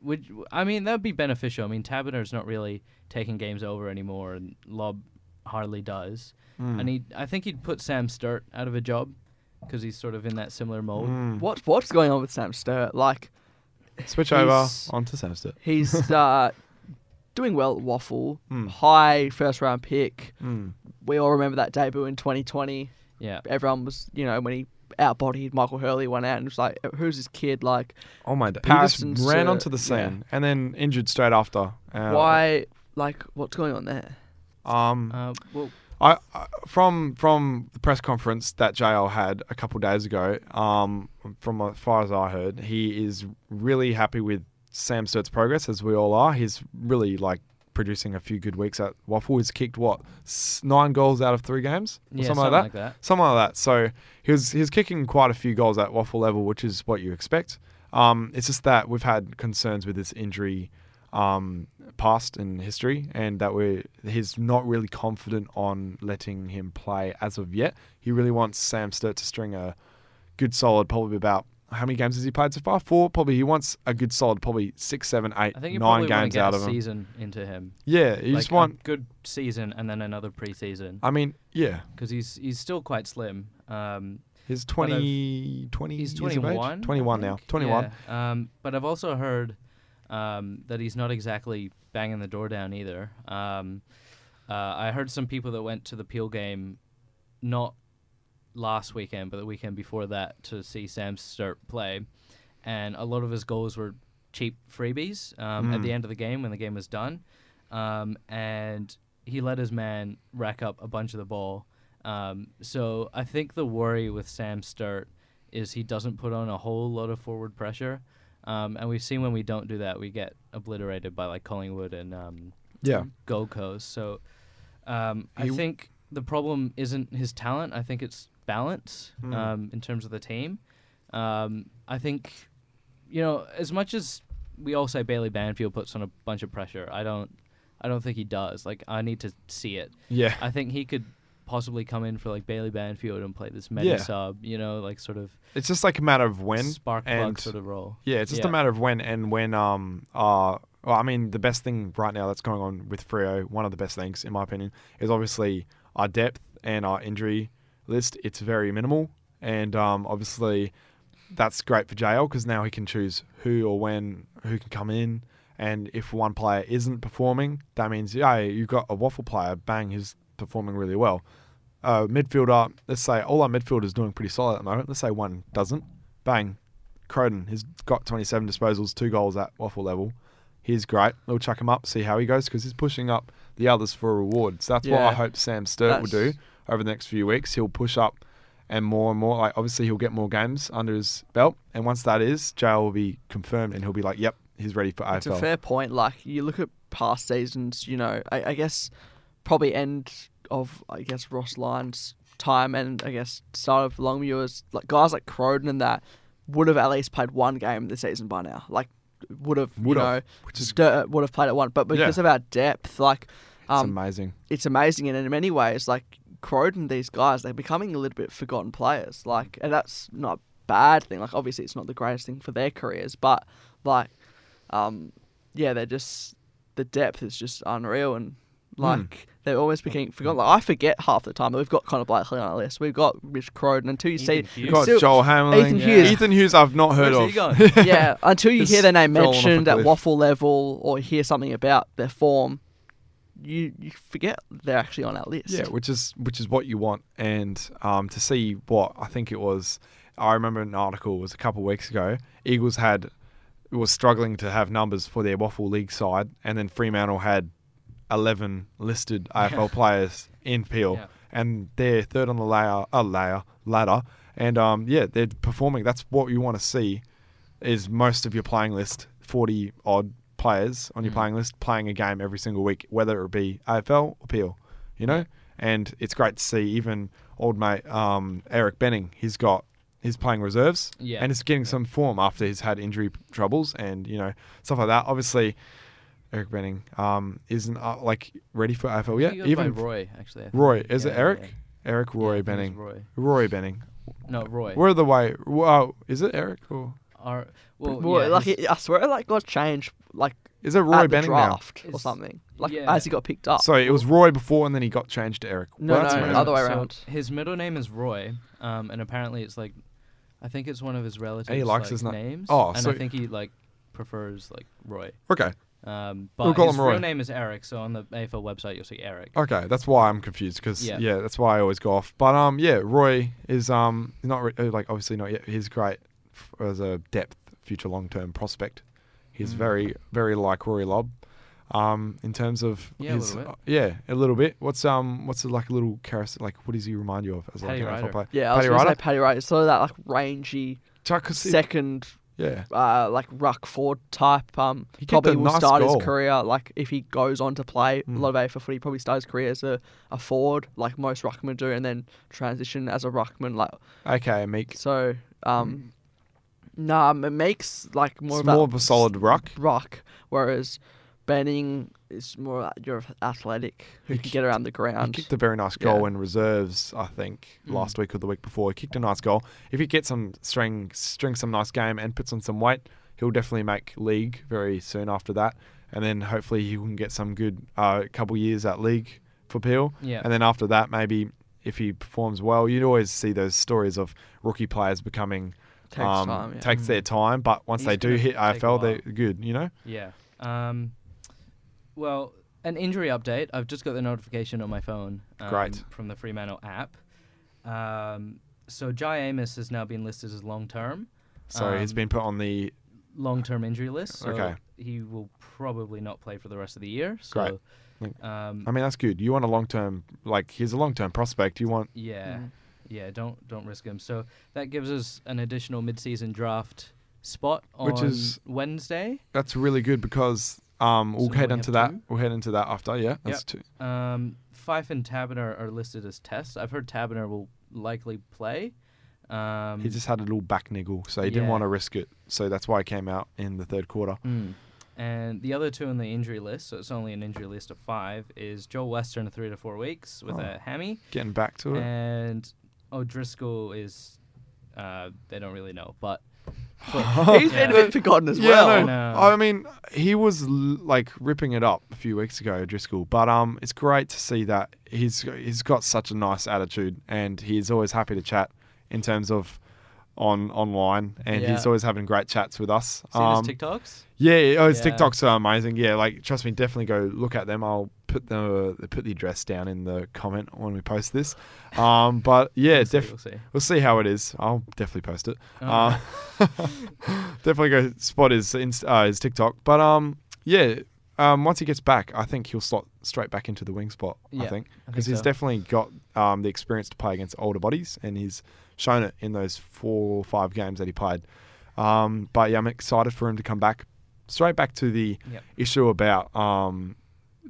[SPEAKER 5] which I mean that would be beneficial. I mean, Taberner's not really taking games over anymore, and Lobb hardly does.
[SPEAKER 4] Mm.
[SPEAKER 5] And he, I think he'd put Sam Sturt out of a job because he's sort of in that similar mold.
[SPEAKER 4] Mm.
[SPEAKER 6] what what's going on with Sam Sturt? Like
[SPEAKER 4] Switch over
[SPEAKER 6] He's-
[SPEAKER 4] Sam Sturt.
[SPEAKER 6] he's uh, doing well at WAFL,
[SPEAKER 4] Mm.
[SPEAKER 6] high first round pick.
[SPEAKER 4] Mm.
[SPEAKER 6] We all remember that debut in 2020.
[SPEAKER 5] Yeah,
[SPEAKER 6] Everyone was, you know, when he outbodied Michael Hurley, went out and was like, "Who's this kid?" Like,
[SPEAKER 4] Oh my! d- He just ran
[SPEAKER 6] uh,
[SPEAKER 4] onto the
[SPEAKER 6] yeah.
[SPEAKER 4] scene and then injured straight after. Uh,
[SPEAKER 6] why? Like, what's going on there?
[SPEAKER 4] Um,
[SPEAKER 5] uh, well,
[SPEAKER 4] I, I from from the press conference that JL had a couple days ago, um, from as far as I heard, he is really happy with Sam Sturt's progress, as we all are. He's really like producing a few good weeks at WAFL. He's kicked what nine goals out of three games, or
[SPEAKER 5] yeah,
[SPEAKER 4] something, like that. Something like that. So he was he was kicking quite a few goals at WAFL level, which is what you expect. Um, it's just that we've had concerns with this injury um, past in history, and that we he's not really confident on letting him play as of yet. He really wants Sam Sturt to string a good solid, probably about how many games has he played so far? Four, probably. He wants a good solid, probably six, seven, eight,
[SPEAKER 5] I think you
[SPEAKER 4] nine games out
[SPEAKER 5] a
[SPEAKER 4] of him.
[SPEAKER 5] season into him.
[SPEAKER 4] Yeah, you
[SPEAKER 5] like
[SPEAKER 4] just want.
[SPEAKER 5] a good season and then another preseason
[SPEAKER 4] I mean, yeah,
[SPEAKER 5] because he's he's still quite slim. Um,
[SPEAKER 4] he's
[SPEAKER 5] But
[SPEAKER 4] 20, 20
[SPEAKER 5] he's
[SPEAKER 4] years of age?
[SPEAKER 5] 21.
[SPEAKER 4] 21 now. 21.
[SPEAKER 5] Yeah. Um, but I've also heard um, that he's not exactly banging the door down either. Um, uh, I heard some people that went to the Peel game, not last weekend, but the weekend before that, to see Sam Sturt play, and a lot of his goals were cheap freebies um, at the
[SPEAKER 4] Mm.
[SPEAKER 5] end of the game when the game was done, um, and he let his man rack up a bunch of the ball. Um, so I think the worry with Sam Sturt is he doesn't put on a whole lot of forward pressure. Um, and we've seen when we don't do that, we get obliterated by like Collingwood and um,
[SPEAKER 4] Yeah.
[SPEAKER 5] Gold Coast. So um, I think the problem isn't his talent. I think it's balance
[SPEAKER 4] Mm.
[SPEAKER 5] um, in terms of the team. Um, I think, you know, as much as we all say Bailey Banfield puts on a bunch of pressure, I don't. I don't think he does. Like I need to see it.
[SPEAKER 4] Yeah.
[SPEAKER 5] I think he could possibly come in for like Bailey Banfield and play this meta
[SPEAKER 4] Yeah.
[SPEAKER 5] sub. You know, like sort of
[SPEAKER 4] It's just like a matter of when.
[SPEAKER 5] spark plug
[SPEAKER 4] and
[SPEAKER 5] sort of role.
[SPEAKER 4] Yeah, it's just
[SPEAKER 5] Yeah.
[SPEAKER 4] a matter of when and when. Um, uh, well, I mean, the best thing right now that's going on with Freo, one of the best things in my opinion, is obviously our depth and our injury list. It's very minimal, and um, obviously that's great for JL because now he can choose who or when who can come in. And if one player isn't performing, that means yeah, you've got a WAFL player. Bang, he's performing really well. Uh, midfielder, let's say all our midfielders doing pretty solid at the moment. Let's say one doesn't. Bang, Croden, he's got 27 disposals, two goals at WAFL level. He's great. We'll chuck him up, see how he goes, because he's pushing up the others for a reward. So that's what I hope Sam Sturt will do over the next few weeks. He'll push up and more and more. Like obviously, he'll get more games under his belt, and once that is, JL will be confirmed, and he'll be like, "Yep, he's ready for
[SPEAKER 6] It's a fair point. Like you look at past seasons, you know, I, I guess probably end of I guess Ross Lyon's time and I guess start of Longmuir's like guys like Croden and that would have at least played one game this season by now. Like would have you
[SPEAKER 4] Would've,
[SPEAKER 6] know
[SPEAKER 4] which is-
[SPEAKER 6] st- would have played at one. But because
[SPEAKER 4] Yeah.
[SPEAKER 6] of our depth, like
[SPEAKER 4] It's
[SPEAKER 6] um,
[SPEAKER 4] amazing.
[SPEAKER 6] it's amazing, and in many ways, like Croydon, these guys, they're becoming a little bit forgotten players. Like, and that's not a bad thing. Like, obviously, it's not the greatest thing for their careers, but like, um, yeah, they're just the depth is just unreal, and
[SPEAKER 4] Hmm.
[SPEAKER 6] like they're always becoming forgotten. Like, I forget half the time that we've got Connor Blakely on our list. We've got Rich Croydon until you
[SPEAKER 5] Ethan
[SPEAKER 6] see.
[SPEAKER 5] Hughes.
[SPEAKER 4] You've got
[SPEAKER 6] still-
[SPEAKER 4] Joel Hamling.
[SPEAKER 6] Ethan
[SPEAKER 5] Yeah.
[SPEAKER 6] Hughes.
[SPEAKER 4] Ethan Hughes, I've not heard
[SPEAKER 5] Where's
[SPEAKER 4] of.
[SPEAKER 5] he
[SPEAKER 6] yeah, until you hear their name
[SPEAKER 4] falling off a
[SPEAKER 6] mentioned at WAFL level or hear something about their form, you you forget they're actually on our list.
[SPEAKER 4] Yeah, which is which is what you want, and um, to see what I think it was. I remember an article it was a couple of weeks ago. Eagles had was struggling to have numbers for their WAFL league side, and then Fremantle had eleven listed AFL players in Peel,
[SPEAKER 5] Yeah.
[SPEAKER 4] and they're third on the layer, uh, layer ladder, and um, yeah, they're performing. That's what you want to see. Is most of your playing list forty odd players on your
[SPEAKER 5] Mm.
[SPEAKER 4] playing list playing a game every single week, whether it be AFL or Peel, you know. And it's great to see even old mate um, Eric Benning. He's got he's playing reserves,
[SPEAKER 5] Yeah.
[SPEAKER 4] and he's getting some form after he's had injury troubles and you know stuff like that. Obviously, Eric Benning um, isn't uh, like ready for AFL yet.
[SPEAKER 5] think he goes
[SPEAKER 4] Even
[SPEAKER 5] Roy, actually.
[SPEAKER 4] Roy is it Eric?
[SPEAKER 5] yeah.
[SPEAKER 4] Eric Roy
[SPEAKER 5] it's
[SPEAKER 4] Benning.
[SPEAKER 5] Roy.
[SPEAKER 4] Roy Benning.
[SPEAKER 5] No, Roy.
[SPEAKER 4] Where the way? Wow, is it Eric or
[SPEAKER 5] Our, well,
[SPEAKER 6] Well,
[SPEAKER 5] yeah,
[SPEAKER 6] like
[SPEAKER 5] his-
[SPEAKER 6] it, I swear, like got changed like
[SPEAKER 4] is it Roy
[SPEAKER 6] at the
[SPEAKER 4] Benning now?
[SPEAKER 6] or
[SPEAKER 5] Is-
[SPEAKER 6] something. Like
[SPEAKER 5] yeah.
[SPEAKER 6] as he got picked up.
[SPEAKER 4] Sorry, it was Roy before, and then he got changed to Eric.
[SPEAKER 6] No,
[SPEAKER 4] Well, that's
[SPEAKER 6] no,
[SPEAKER 4] amazing.
[SPEAKER 6] other way
[SPEAKER 5] so
[SPEAKER 6] around.
[SPEAKER 5] His middle name is Roy, um, and apparently it's like, I think it's one of his relatives.
[SPEAKER 4] likes
[SPEAKER 5] like,
[SPEAKER 4] his na-
[SPEAKER 5] names.
[SPEAKER 4] Oh,
[SPEAKER 5] and
[SPEAKER 4] so-
[SPEAKER 5] I think he like prefers like Roy.
[SPEAKER 4] Okay,
[SPEAKER 5] Um,
[SPEAKER 4] We'll call
[SPEAKER 5] his
[SPEAKER 4] him Roy.
[SPEAKER 5] real name is Eric. So on the AFL website you'll see Eric.
[SPEAKER 4] okay, that's why I'm confused because yeah.
[SPEAKER 5] Yeah.
[SPEAKER 4] that's why I always go off. But um, yeah, Roy is um not re- uh, like obviously not yet. He's great f- as a depth future long term prospect. He's
[SPEAKER 5] Mm.
[SPEAKER 4] very very like Rory Lobb. Um, in terms of
[SPEAKER 5] Yeah, a
[SPEAKER 4] his,
[SPEAKER 5] little bit.
[SPEAKER 4] uh, yeah, a little bit. What's um, what's the, like a little carousel? Like, what does he remind you of as
[SPEAKER 5] Paddy
[SPEAKER 4] like an AFL
[SPEAKER 5] Ryder.
[SPEAKER 4] player?
[SPEAKER 6] yeah, I was
[SPEAKER 4] Paddy
[SPEAKER 6] gonna
[SPEAKER 4] Ryder.
[SPEAKER 6] say Paddy Ryder. Sort of that like rangy
[SPEAKER 4] Chuck, 'cause he-
[SPEAKER 6] second,
[SPEAKER 4] yeah,
[SPEAKER 6] uh, like ruck forward type. Um,
[SPEAKER 4] He
[SPEAKER 6] probably will
[SPEAKER 4] nice
[SPEAKER 6] start
[SPEAKER 4] goal.
[SPEAKER 6] his career like if he goes on to play
[SPEAKER 4] Mm.
[SPEAKER 6] a lot of AFL footy. Probably start his career as a, a forward, like most ruckmen do, and then transition as a ruckman. Like
[SPEAKER 4] okay, Meek.
[SPEAKER 6] so. Um, nah, it makes like more
[SPEAKER 4] It's
[SPEAKER 6] about
[SPEAKER 4] more of a solid rock.
[SPEAKER 6] ruck, whereas Benning is more like you're athletic who can get around the ground.
[SPEAKER 4] He kicked a very nice goal
[SPEAKER 6] Yeah.
[SPEAKER 4] in reserves, I think,
[SPEAKER 5] Mm.
[SPEAKER 4] last week or the week before. He kicked a nice goal. If he gets some string, string some nice game and puts on some weight, he'll definitely make league very soon after that. And then hopefully he can get some good uh, couple years at league for Peel.
[SPEAKER 5] Yeah.
[SPEAKER 4] And then after that, maybe if he performs well, you'd always see those stories of rookie players becoming
[SPEAKER 6] Takes
[SPEAKER 4] um,
[SPEAKER 6] time, yeah.
[SPEAKER 4] takes their time, but once
[SPEAKER 5] He's
[SPEAKER 4] they do hit
[SPEAKER 5] take
[SPEAKER 4] AFL, they're good. You know.
[SPEAKER 5] Yeah. Um, well, an injury update. I've just got the notification on my phone. Um,
[SPEAKER 4] Great.
[SPEAKER 5] From the Fremantle app. Um, so Jye Amiss has now been listed as long term.
[SPEAKER 4] So he's
[SPEAKER 5] Um,
[SPEAKER 4] been put on the
[SPEAKER 5] long term injury list. So
[SPEAKER 4] Okay.
[SPEAKER 5] he will probably not play for the rest of the year.
[SPEAKER 4] Great.
[SPEAKER 5] So,
[SPEAKER 4] Like,
[SPEAKER 5] um,
[SPEAKER 4] I mean, that's good. You want a long term, like he's a long term prospect. You want
[SPEAKER 5] yeah,
[SPEAKER 6] Mhm.
[SPEAKER 5] Yeah. Don't don't risk him. So that gives us an additional mid season draft spot on
[SPEAKER 4] Which is-
[SPEAKER 5] Wednesday.
[SPEAKER 4] That's really good because um, we'll
[SPEAKER 5] So
[SPEAKER 4] head
[SPEAKER 5] we
[SPEAKER 4] into that.
[SPEAKER 5] two?
[SPEAKER 4] We'll head into that after. Yeah, that's two.
[SPEAKER 5] Um, Fyfe and Taberner are listed as tests. I've heard Taberner will likely play. Um,
[SPEAKER 4] He just had a little back niggle, so he didn't want to risk it. So that's why he came out in the third quarter.
[SPEAKER 5] mm. And the other two on the injury list, so it's only an injury list of five, is Joel Western, three to four weeks with
[SPEAKER 4] Oh.
[SPEAKER 5] a hammy,
[SPEAKER 4] Getting back to it.
[SPEAKER 5] and O'Driscoll is, uh, they don't really know, but
[SPEAKER 6] He's been a bit forgotten as well.
[SPEAKER 4] yeah,
[SPEAKER 6] well.
[SPEAKER 4] no,
[SPEAKER 5] I.
[SPEAKER 4] I mean, he was l- like ripping it up a few weeks ago, Driscoll. But um, it's great to see that he's he's got such a nice attitude, and he's always happy to chat in terms of on online, and he's always having great chats with us.
[SPEAKER 5] seen
[SPEAKER 4] Um,
[SPEAKER 5] his TikToks?
[SPEAKER 4] Yeah, yeah, oh, his
[SPEAKER 5] Yeah.
[SPEAKER 4] TikToks are amazing. Yeah, like trust me, definitely go look at them. I'll put the put the address down in the comment when we post this. Um, but yeah,
[SPEAKER 5] We'll see, we'll see.
[SPEAKER 4] we'll see how it is. I'll definitely post it. Uh,
[SPEAKER 5] Alright.
[SPEAKER 4] definitely go spot his uh, his TikTok. But um, yeah. Um, once he gets back, I think he'll slot straight back into the wing spot. I think because he's
[SPEAKER 5] so.
[SPEAKER 4] definitely got um, the experience to play against older bodies, and he's shown it in those four or five games that he played. Um, but yeah, I'm excited for him to come back. Straight back to the
[SPEAKER 5] Yep.
[SPEAKER 4] issue about um,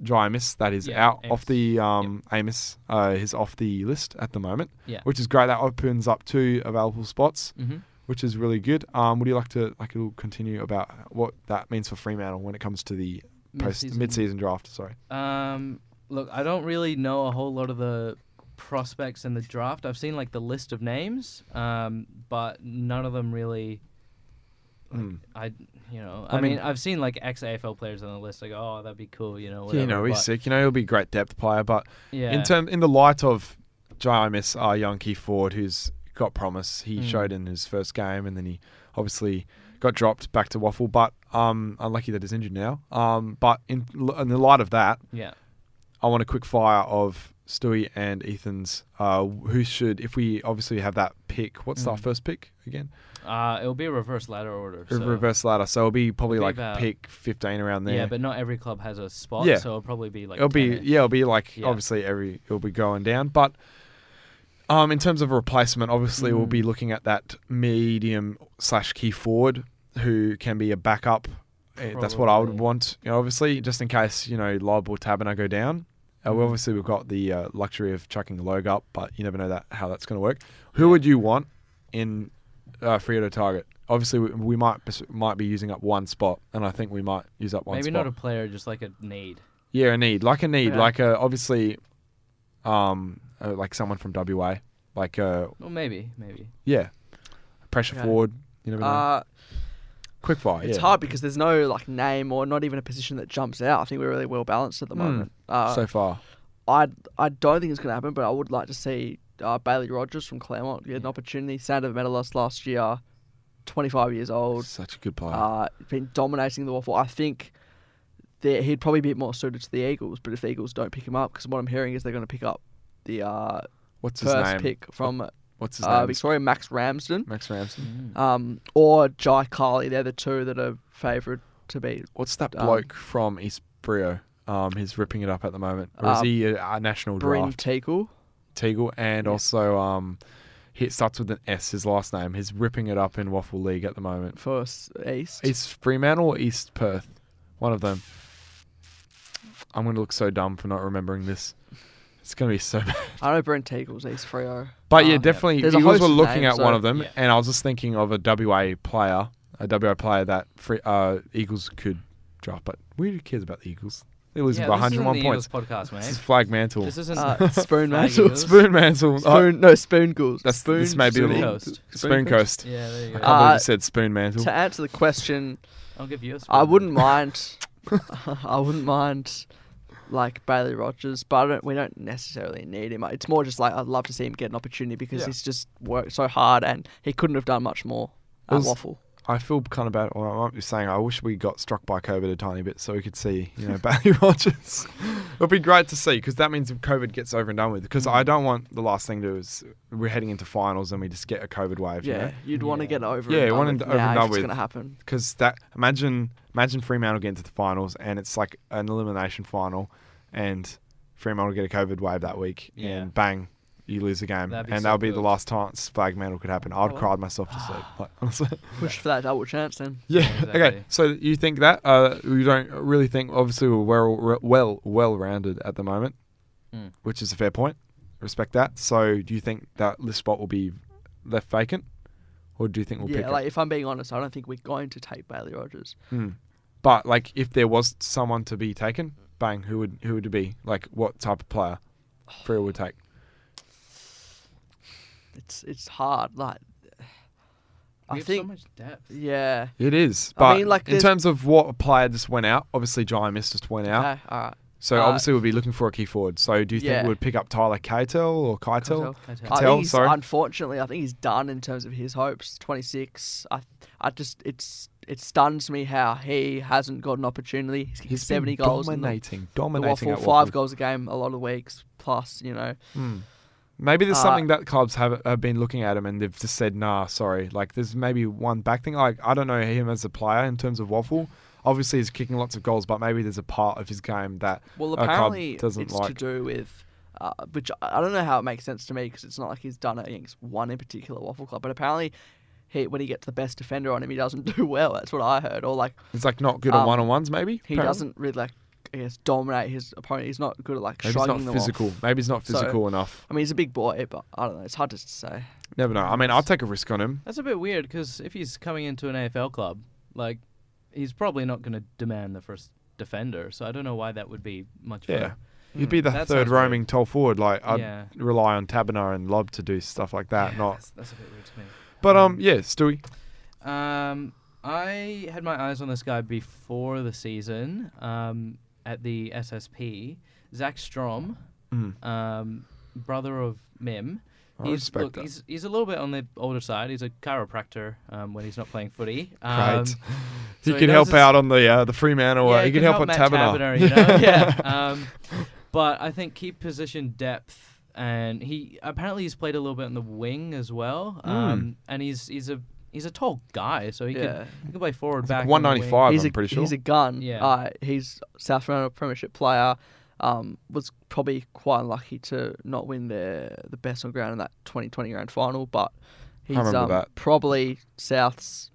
[SPEAKER 4] Jye Amiss that is
[SPEAKER 5] Yeah,
[SPEAKER 4] out
[SPEAKER 5] Amiss.
[SPEAKER 4] off the um, Amiss. Uh, he's off the list at the moment,
[SPEAKER 5] Yeah.
[SPEAKER 4] which is great. That opens up two available spots.
[SPEAKER 5] Mm-hmm.
[SPEAKER 4] which is really good. Um, would you like to like it'll continue about what that means for Fremantle when it comes to the post
[SPEAKER 5] Mid-season.
[SPEAKER 4] draft? Sorry.
[SPEAKER 5] Um, look, I don't really know a whole lot of the prospects in the draft. I've seen like the list of names, um, but none of them really.
[SPEAKER 4] Mm.
[SPEAKER 5] I, you know,
[SPEAKER 4] I
[SPEAKER 5] I,
[SPEAKER 4] mean-
[SPEAKER 5] mean, I've seen like ex AFL players on the list. Like, oh, that'd be cool, you know. Whatever,
[SPEAKER 4] you know, he's
[SPEAKER 5] but,
[SPEAKER 4] sick. You know, he'll be a great depth player, but
[SPEAKER 5] Yeah.
[SPEAKER 4] in term in the light of Jamis, our young key forward, who's got promise, he
[SPEAKER 5] Mm.
[SPEAKER 4] showed in his first game, and then he obviously got dropped back to WAFL. But um, unlucky that he's injured now. Um, but in in the light of that,
[SPEAKER 5] yeah.
[SPEAKER 4] I want a quick fire of Stewie and Ethan's. Uh, who should, if we obviously have that pick, what's our
[SPEAKER 5] Mm.
[SPEAKER 4] first pick again?
[SPEAKER 5] Uh, it'll be a reverse ladder order. So-
[SPEAKER 4] Reverse ladder. So it'll be probably
[SPEAKER 5] It'll
[SPEAKER 4] like
[SPEAKER 5] about-
[SPEAKER 4] pick 15 around there.
[SPEAKER 5] Yeah, but not every club has a spot.
[SPEAKER 4] Yeah.
[SPEAKER 5] So it'll probably be like.
[SPEAKER 4] it'll be
[SPEAKER 5] 10-ish.
[SPEAKER 4] yeah, it'll be like
[SPEAKER 5] Yeah.
[SPEAKER 4] obviously every it'll be going down, but um, in terms of a replacement, obviously we'll
[SPEAKER 5] Mm.
[SPEAKER 4] be looking at that medium slash key forward who can be a backup. Eh, That's what I would want. You know, obviously, just in case you know Lobb or Taberner go down. Uh, we
[SPEAKER 5] Mm.
[SPEAKER 4] obviously we've got the uh, luxury of chucking the Logue up, but you never know that how that's going to work. Who would you want in uh, Freo target? Obviously, we, we might might be using up one spot, and I think we might use up one spot.
[SPEAKER 5] Maybe
[SPEAKER 4] spot.
[SPEAKER 5] not a player, just like a need.
[SPEAKER 4] Yeah, a need, like a need,
[SPEAKER 6] Yeah.
[SPEAKER 4] like a obviously, um, uh, like someone from WA, like uh,
[SPEAKER 5] Well, maybe, maybe.
[SPEAKER 4] yeah, pressure
[SPEAKER 6] Okay.
[SPEAKER 4] forward. You never know.
[SPEAKER 6] Uh,
[SPEAKER 4] Quick fire.
[SPEAKER 6] it's
[SPEAKER 4] yeah.
[SPEAKER 6] hard because there's no like name or not even a position that jumps out. I think we're really well balanced at the
[SPEAKER 4] Mm.
[SPEAKER 6] moment. Uh,
[SPEAKER 4] so far.
[SPEAKER 6] I I don't think it's going to happen, but I would like to see uh, Bailey Rogers from Claremont get an
[SPEAKER 5] Yeah.
[SPEAKER 6] opportunity. Sandover medalist last year, 25 years old.
[SPEAKER 4] Such a good player.
[SPEAKER 6] Uh, been dominating the WAFL. I think that he'd probably be more suited to the Eagles, but if the Eagles don't pick him up, because what I'm hearing is they're going to pick up the uh,
[SPEAKER 4] What's his
[SPEAKER 6] first
[SPEAKER 4] name?
[SPEAKER 6] pick from
[SPEAKER 4] What's his
[SPEAKER 6] uh,
[SPEAKER 4] name?
[SPEAKER 6] Victoria, Max Ramsden,
[SPEAKER 4] Max Ramsden.
[SPEAKER 5] Mm.
[SPEAKER 6] um, or Jai Culley. They're the two that are favoured to be.
[SPEAKER 4] What's that
[SPEAKER 6] um,
[SPEAKER 4] bloke from East Freo? Um, he's ripping it up at the moment. Or is
[SPEAKER 6] Uh,
[SPEAKER 4] he a, a national
[SPEAKER 6] Bryn
[SPEAKER 4] draft?
[SPEAKER 6] Teagle.
[SPEAKER 4] Teagle, and
[SPEAKER 6] Yeah.
[SPEAKER 4] also um, he starts with an S. His last name. He's ripping it up in WAFL League at the moment.
[SPEAKER 6] for S- East.
[SPEAKER 4] East Fremantle or East Perth? One of them. I'm going to look so dumb for not remembering this. It's going to be so bad.
[SPEAKER 6] I know Brent Teagle's East Freo.
[SPEAKER 4] But yeah,
[SPEAKER 6] Uh,
[SPEAKER 4] definitely.
[SPEAKER 6] There's a
[SPEAKER 4] Eagles
[SPEAKER 6] host
[SPEAKER 4] were
[SPEAKER 6] of
[SPEAKER 4] looking
[SPEAKER 6] names,
[SPEAKER 4] at one
[SPEAKER 6] so-
[SPEAKER 4] of them,
[SPEAKER 5] Yeah.
[SPEAKER 4] and I was just thinking of a WA player, a WA player that free, uh, Eagles could draft. But who cares about the Eagles? They're losing
[SPEAKER 5] Yeah,
[SPEAKER 4] by 101
[SPEAKER 5] the
[SPEAKER 4] points.
[SPEAKER 5] Eagles podcast,
[SPEAKER 4] This is
[SPEAKER 5] mate.
[SPEAKER 4] flag mantle.
[SPEAKER 5] This isn't
[SPEAKER 6] Uh, Spoon Mantle.
[SPEAKER 5] Eagles.
[SPEAKER 4] Spoon mantle. Oh,
[SPEAKER 6] Spoon, no, Spoon Goals.
[SPEAKER 4] that's
[SPEAKER 6] spoon,
[SPEAKER 4] this may be a
[SPEAKER 5] Spoon
[SPEAKER 4] little
[SPEAKER 5] Coast.
[SPEAKER 4] Spoon Coast.
[SPEAKER 5] Yeah, there you
[SPEAKER 4] I
[SPEAKER 5] go.
[SPEAKER 4] can't believe
[SPEAKER 6] Uh,
[SPEAKER 4] you said spoon mantle.
[SPEAKER 6] To answer the question,
[SPEAKER 5] I'll give you a
[SPEAKER 6] I
[SPEAKER 5] spoon.
[SPEAKER 6] wouldn't mind. I wouldn't mind like Bailey Rogers, but I don't, we don't necessarily need him. It's more just like I'd love to see him get an opportunity because
[SPEAKER 4] Yeah.
[SPEAKER 6] he's just worked so hard and he couldn't have done much more at
[SPEAKER 4] was-
[SPEAKER 6] WAFL.
[SPEAKER 4] I feel kind of bad. I might be saying I wish we got struck by COVID a tiny bit so we could see, you know, Bailey Rogers. It'd be great to see because that means if COVID gets over and done with. Because
[SPEAKER 6] Mm.
[SPEAKER 4] I don't want the last thing to do is we're heading into finals and we just get a COVID wave.
[SPEAKER 6] Yeah,
[SPEAKER 4] You know?
[SPEAKER 6] you'd want to
[SPEAKER 5] Yeah.
[SPEAKER 6] get over.
[SPEAKER 4] Yeah,
[SPEAKER 6] and done
[SPEAKER 4] wanting
[SPEAKER 6] with
[SPEAKER 4] to over and done
[SPEAKER 6] if it's
[SPEAKER 4] with.
[SPEAKER 6] gonna happen.
[SPEAKER 4] because that imagine imagine Fremantle get into the finals and it's like an elimination final, and Fremantle get a COVID wave that week,
[SPEAKER 5] Yeah.
[SPEAKER 4] and bang, you lose the game, and
[SPEAKER 5] so
[SPEAKER 4] that'll be the last time flag mantle could happen. I'd
[SPEAKER 6] Oh.
[SPEAKER 4] cry myself to sleep. Like, honestly.
[SPEAKER 6] Push for that double chance then.
[SPEAKER 4] Yeah.
[SPEAKER 5] exactly.
[SPEAKER 4] Okay. So you think that? Uh, you don't really think? Obviously, we're well, well, well rounded at the moment,
[SPEAKER 5] Mm.
[SPEAKER 4] which is a fair point. Respect that. So, do you think that this spot will be left vacant, or do you think we'll
[SPEAKER 6] yeah,
[SPEAKER 4] pick
[SPEAKER 6] like
[SPEAKER 4] it?
[SPEAKER 6] if I'm being honest, I don't think we're going to take Bailey Rogers.
[SPEAKER 4] Hmm. But like, if there was someone to be taken, bang, who would who would it be? Like, what type of player Freo would take?
[SPEAKER 6] It's it's hard. Like
[SPEAKER 5] We
[SPEAKER 6] I
[SPEAKER 5] have
[SPEAKER 6] think
[SPEAKER 5] so much depth.
[SPEAKER 6] yeah.
[SPEAKER 4] It is.
[SPEAKER 6] I
[SPEAKER 4] But
[SPEAKER 6] mean, like,
[SPEAKER 4] in
[SPEAKER 6] there's-
[SPEAKER 4] terms of what a player just went out, obviously Giants just went out.
[SPEAKER 6] Okay, all right.
[SPEAKER 4] So
[SPEAKER 6] Uh,
[SPEAKER 4] obviously we'll be looking for a key forward. So do you think
[SPEAKER 6] Yeah.
[SPEAKER 4] we would pick up Tyler Keitel or Keitel?
[SPEAKER 6] Keitel.
[SPEAKER 5] Can I tell?
[SPEAKER 6] I
[SPEAKER 4] Tell,
[SPEAKER 6] think he's,
[SPEAKER 4] sorry.
[SPEAKER 6] unfortunately, I think he's done in terms of his hopes. Twenty six. I, I just it's it stuns me how he hasn't got an opportunity. He's
[SPEAKER 4] He's
[SPEAKER 6] seventy
[SPEAKER 4] been
[SPEAKER 6] goals. in the-
[SPEAKER 4] dominating,
[SPEAKER 6] The,
[SPEAKER 4] dominating
[SPEAKER 6] WAFL,
[SPEAKER 4] at
[SPEAKER 6] five goals a game, a lot of weeks plus. You know,
[SPEAKER 4] Hmm. Maybe there's
[SPEAKER 6] Uh,
[SPEAKER 4] something that clubs have, have been looking at him and they've just said, nah, sorry. Like there's maybe one back thing. Like I don't know him as a player in terms of WAFL. Obviously he's kicking lots of goals, but maybe there's a part of his game that
[SPEAKER 6] well
[SPEAKER 4] a club
[SPEAKER 6] apparently
[SPEAKER 4] doesn't
[SPEAKER 6] it's to do with. Uh, which I don't know how it makes sense to me because it's not like he's done it against one in particular WAFL club, but apparently, he when he gets the best defender on him, he doesn't do well. That's what I heard. Or like
[SPEAKER 4] He's like not good on
[SPEAKER 6] Um,
[SPEAKER 4] one on ones. Maybe
[SPEAKER 6] he
[SPEAKER 4] apparently?
[SPEAKER 6] doesn't really like I guess dominate his opponent. He's not good at like
[SPEAKER 4] Maybe he's
[SPEAKER 6] shrugging
[SPEAKER 4] not
[SPEAKER 6] them
[SPEAKER 4] physical.
[SPEAKER 6] off.
[SPEAKER 4] Maybe he's not
[SPEAKER 6] So-
[SPEAKER 4] physical enough.
[SPEAKER 6] I mean, he's a big boy, but I don't know. It's hard to say.
[SPEAKER 4] Never know. I mean, I'll take a risk on him.
[SPEAKER 5] That's a bit weird because if he's coming into an AFL club, like he's probably not going to demand the first defender. So I don't know why that would be much. of a-
[SPEAKER 4] Yeah. He'd be the
[SPEAKER 5] That
[SPEAKER 4] third
[SPEAKER 5] sounds weird.
[SPEAKER 4] roaming tall forward. Like I'd
[SPEAKER 5] Yeah.
[SPEAKER 4] rely on Taberner and Lobb to do stuff like that.
[SPEAKER 5] Yeah,
[SPEAKER 4] not.
[SPEAKER 5] That's, that's a bit weird to me.
[SPEAKER 4] But um, yeah, Stewie.
[SPEAKER 5] Um, I had my eyes on this guy before the season. Um, at the SSP, Zach Strom,
[SPEAKER 4] Mm.
[SPEAKER 5] um, brother of Mim.
[SPEAKER 4] I
[SPEAKER 5] he's, look,
[SPEAKER 4] that.
[SPEAKER 5] he's he's a little bit on the older side. He's a chiropractor um, when he's not playing footy. Um,
[SPEAKER 4] he
[SPEAKER 5] so
[SPEAKER 4] could
[SPEAKER 5] does
[SPEAKER 4] help
[SPEAKER 5] his-
[SPEAKER 4] out on the uh, the Fremantle.
[SPEAKER 5] yeah,
[SPEAKER 4] uh, he, can, help, on
[SPEAKER 5] Matt
[SPEAKER 4] Taberner.
[SPEAKER 5] you know? yeah. Um, but I think keep position depth, and he apparently he's played a little bit on the wing as well.
[SPEAKER 4] Hmm.
[SPEAKER 5] Um, and he's he's a he's a tall guy, so he
[SPEAKER 6] Yeah.
[SPEAKER 5] can he can play forward
[SPEAKER 4] He's
[SPEAKER 5] back.
[SPEAKER 4] like
[SPEAKER 5] on the wing.
[SPEAKER 4] 195.
[SPEAKER 6] he's
[SPEAKER 4] I'm
[SPEAKER 6] a
[SPEAKER 4] pretty sure.
[SPEAKER 6] he's a gun.
[SPEAKER 5] Yeah.
[SPEAKER 6] Uh, he's South Fremantle Premiership player. Um, was probably quite unlucky to not win the the best on ground in that 2020 grand final, but he's um, probably South's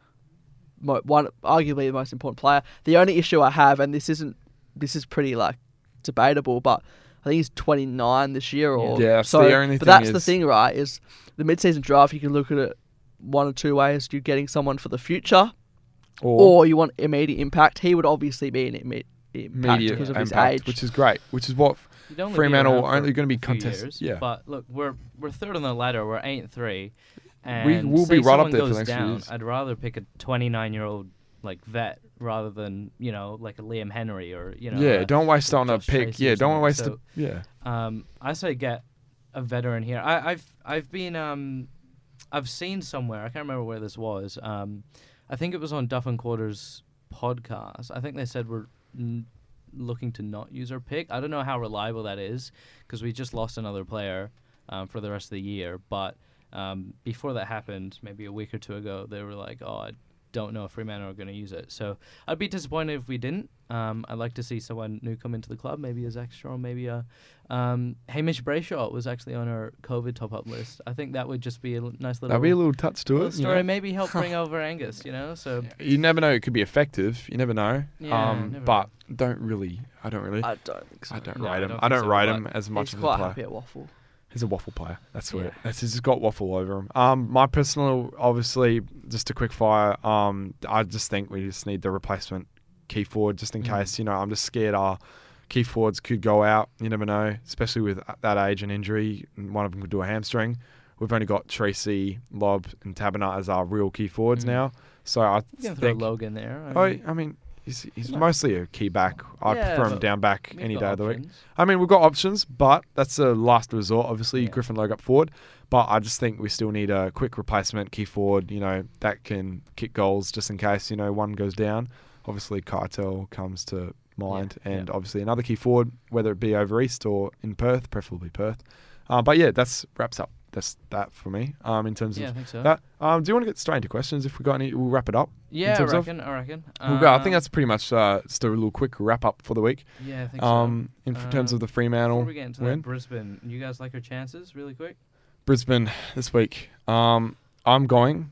[SPEAKER 6] mo- one, arguably the most important player. The only issue I have, and this isn't, this is pretty like debatable, but I think he's 29 this year, or
[SPEAKER 4] Yeah, that's
[SPEAKER 6] so.
[SPEAKER 4] the only
[SPEAKER 6] but
[SPEAKER 4] thing
[SPEAKER 6] that's the thing, right? Is the mid-season draft? You can look at it one or two ways. You're getting someone for the future, or you want immediate impact. He would obviously be an immediate impact
[SPEAKER 4] immediate
[SPEAKER 6] because of his age.
[SPEAKER 4] which is great. Which is what
[SPEAKER 5] You'd only be
[SPEAKER 4] Fremantle
[SPEAKER 5] around for
[SPEAKER 4] only gonna be
[SPEAKER 5] a few
[SPEAKER 4] yeah.
[SPEAKER 5] But look, we're we're third on the ladder. We're eight and three. And
[SPEAKER 4] We will be right up
[SPEAKER 5] someone
[SPEAKER 4] there for the next few years.
[SPEAKER 5] I'd rather pick a 29 year old like vet rather than you know like a Liam Henry or you know.
[SPEAKER 4] yeah,
[SPEAKER 5] a-
[SPEAKER 4] don't waste on a pick.
[SPEAKER 5] Treacy
[SPEAKER 4] Yeah, don't waste
[SPEAKER 5] something.
[SPEAKER 4] a yeah.
[SPEAKER 5] Um, I say get a veteran here. I, I've I've been um, I've seen somewhere. I can't remember where this was. Um, I think it was on Duff and Quarters podcast. I think they said we're n- looking to not use our pick. I don't know how reliable that is because we just lost another player um, for the rest of the year. But um, before that happened, maybe a week or two ago, they were like, "Oh, I don't know if Fremantle are going to use it." So I'd be disappointed if we didn't. Um, I'd like to see someone new come into the club, maybe a Zach Strom, maybe a um, Hamish Brayshaw was actually on our COVID top-up list. I think that would just be a l- nice little,
[SPEAKER 4] That'll be a little touch to
[SPEAKER 5] little
[SPEAKER 4] it. you
[SPEAKER 5] story.
[SPEAKER 4] know.
[SPEAKER 5] Maybe help bring over Angus, you know. So
[SPEAKER 4] You never know; it could be effective. You never know.
[SPEAKER 5] Yeah,
[SPEAKER 4] um,
[SPEAKER 5] never
[SPEAKER 4] but don't really. I don't really.
[SPEAKER 6] I don't think so.
[SPEAKER 4] I don't
[SPEAKER 5] No, I
[SPEAKER 4] rate him. I don't
[SPEAKER 5] so,
[SPEAKER 4] rate
[SPEAKER 5] but
[SPEAKER 4] him as much
[SPEAKER 6] He's
[SPEAKER 4] as a
[SPEAKER 6] quite
[SPEAKER 4] player.
[SPEAKER 6] happy at WAFL.
[SPEAKER 4] He's a WAFL player. That's what
[SPEAKER 5] Yeah.
[SPEAKER 4] it. That's he's got WAFL over him. Um, my personal, obviously, just a quick fire. Um, I just think we just need the replacement key forward, just in
[SPEAKER 5] Mm.
[SPEAKER 4] case. You know, I'm just scared our key forwards could go out. You never know, especially with that age and injury. One of them could do a hamstring. We've only got Treacy, Lobb, and Taberner as our real key forwards
[SPEAKER 5] Mm.
[SPEAKER 4] now. So I
[SPEAKER 5] you can throw. Logan there. I
[SPEAKER 4] Oh,
[SPEAKER 5] mean,
[SPEAKER 4] I mean, he's, he's
[SPEAKER 5] No.
[SPEAKER 4] mostly a key back. I
[SPEAKER 5] Yeah,
[SPEAKER 4] prefer him down back any
[SPEAKER 5] got
[SPEAKER 4] day of the week. I mean, we've got options, but that's a last resort. Obviously,
[SPEAKER 5] Yeah.
[SPEAKER 4] Griffin Logue up forward. But I just think we still need a quick replacement key forward, you know, that can kick goals just in case, you know, one goes down. Obviously, Cartel comes to mind,
[SPEAKER 5] Yeah,
[SPEAKER 4] and
[SPEAKER 5] yeah.
[SPEAKER 4] obviously another key forward, whether it be over East or in Perth, preferably Perth. Uh, but yeah, that's wraps up. That's that for me. Um, in terms
[SPEAKER 5] Yeah,
[SPEAKER 4] of
[SPEAKER 5] so.
[SPEAKER 4] that. Um, do you want to get straight into questions? If we got any, we'll wrap it up.
[SPEAKER 5] yeah, I
[SPEAKER 4] terms of-
[SPEAKER 5] reckon. I reckon.
[SPEAKER 4] We'll go. I think
[SPEAKER 5] Um,
[SPEAKER 4] that's pretty much uh, just a little quick wrap up for the week.
[SPEAKER 5] Yeah, I think
[SPEAKER 4] Um, in f- terms of
[SPEAKER 5] Um,
[SPEAKER 4] the. Fremantle
[SPEAKER 5] Before we get into
[SPEAKER 4] win.
[SPEAKER 5] that, Brisbane, you guys like your chances, really quick?
[SPEAKER 4] Brisbane this week. Um, I'm going.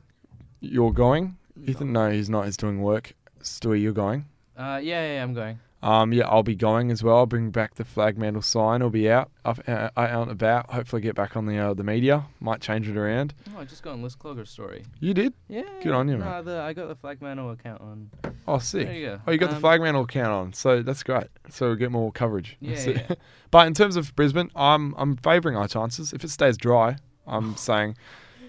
[SPEAKER 4] You're going. Ethan, no, he's not. He's doing work. Stewie, you're going.
[SPEAKER 5] Uh, yeah, yeah, I'm going.
[SPEAKER 4] Um, yeah, I'll be going as well. I'll bring back the Flagmantle sign. I'll be out, up, uh, out and about. Hopefully, get back on the uh, the media. Might change it around.
[SPEAKER 5] Oh, I just got on List Clogger's story.
[SPEAKER 4] You did?
[SPEAKER 5] Yeah.
[SPEAKER 4] Good on you, mate.
[SPEAKER 5] I got the Flagmantle account on.
[SPEAKER 4] Oh, sick.
[SPEAKER 5] There you go.
[SPEAKER 4] Oh, you got the
[SPEAKER 5] Um,
[SPEAKER 4] flag mantle account on, so that's great. So we get more coverage.
[SPEAKER 5] Yeah,
[SPEAKER 4] That's
[SPEAKER 5] yeah,
[SPEAKER 4] it.
[SPEAKER 5] yeah.
[SPEAKER 4] but in terms of Brisbane, I'm I'm favouring our chances. If it stays dry, I'm saying,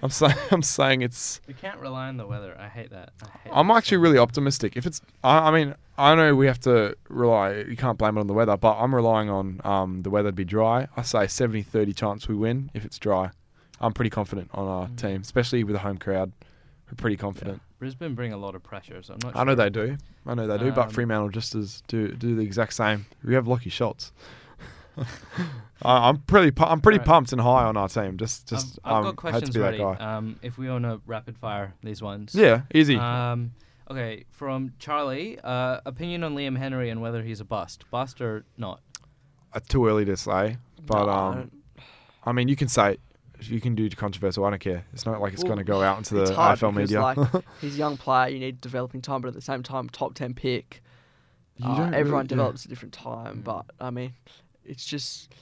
[SPEAKER 4] I'm saying, I'm saying it's.
[SPEAKER 5] We can't rely on the weather. I hate that. I hate
[SPEAKER 4] I'm
[SPEAKER 5] that
[SPEAKER 4] actually really optimistic. If it's, I, I mean, I know we have to rely. You can't blame it on the weather, but I'm relying on um, the weather to be dry. I say 70-30 chance we win if it's dry. I'm pretty confident on our
[SPEAKER 5] Mm.
[SPEAKER 4] team, especially with a home crowd. We're pretty confident.
[SPEAKER 5] Brisbane bring a lot of pressure, so I'm not.
[SPEAKER 4] I know they do. I know they do, but
[SPEAKER 5] Um,
[SPEAKER 4] Fremantle just as do do the exact same. We have Lachie Schultz. I- I'm pretty pu- I'm pretty
[SPEAKER 5] Right.
[SPEAKER 4] pumped and high on our team. Just just
[SPEAKER 5] I've, I've
[SPEAKER 4] um,
[SPEAKER 5] got
[SPEAKER 4] had to
[SPEAKER 5] questions
[SPEAKER 4] be that
[SPEAKER 5] ready.
[SPEAKER 4] guy.
[SPEAKER 5] Um, if we want to rapid fire these ones.
[SPEAKER 4] yeah, easy.
[SPEAKER 5] Um, okay, from Charlie, uh, opinion on Liam Henry and whether he's a bust, bust or not.
[SPEAKER 4] Uh, too early to say, but
[SPEAKER 6] No, I
[SPEAKER 4] um,
[SPEAKER 6] don't-
[SPEAKER 4] I mean, you can say it. you can do controversial. I don't care. It's not like it's
[SPEAKER 6] Well,
[SPEAKER 4] going to go out into the
[SPEAKER 6] it's
[SPEAKER 4] AFL media.
[SPEAKER 6] Like, he's a young player. You need developing time, but at the same time, top ten pick.
[SPEAKER 4] You
[SPEAKER 6] Uh,
[SPEAKER 4] don't really-
[SPEAKER 6] everyone
[SPEAKER 4] yeah.
[SPEAKER 6] develops at a different time, but I mean, it's just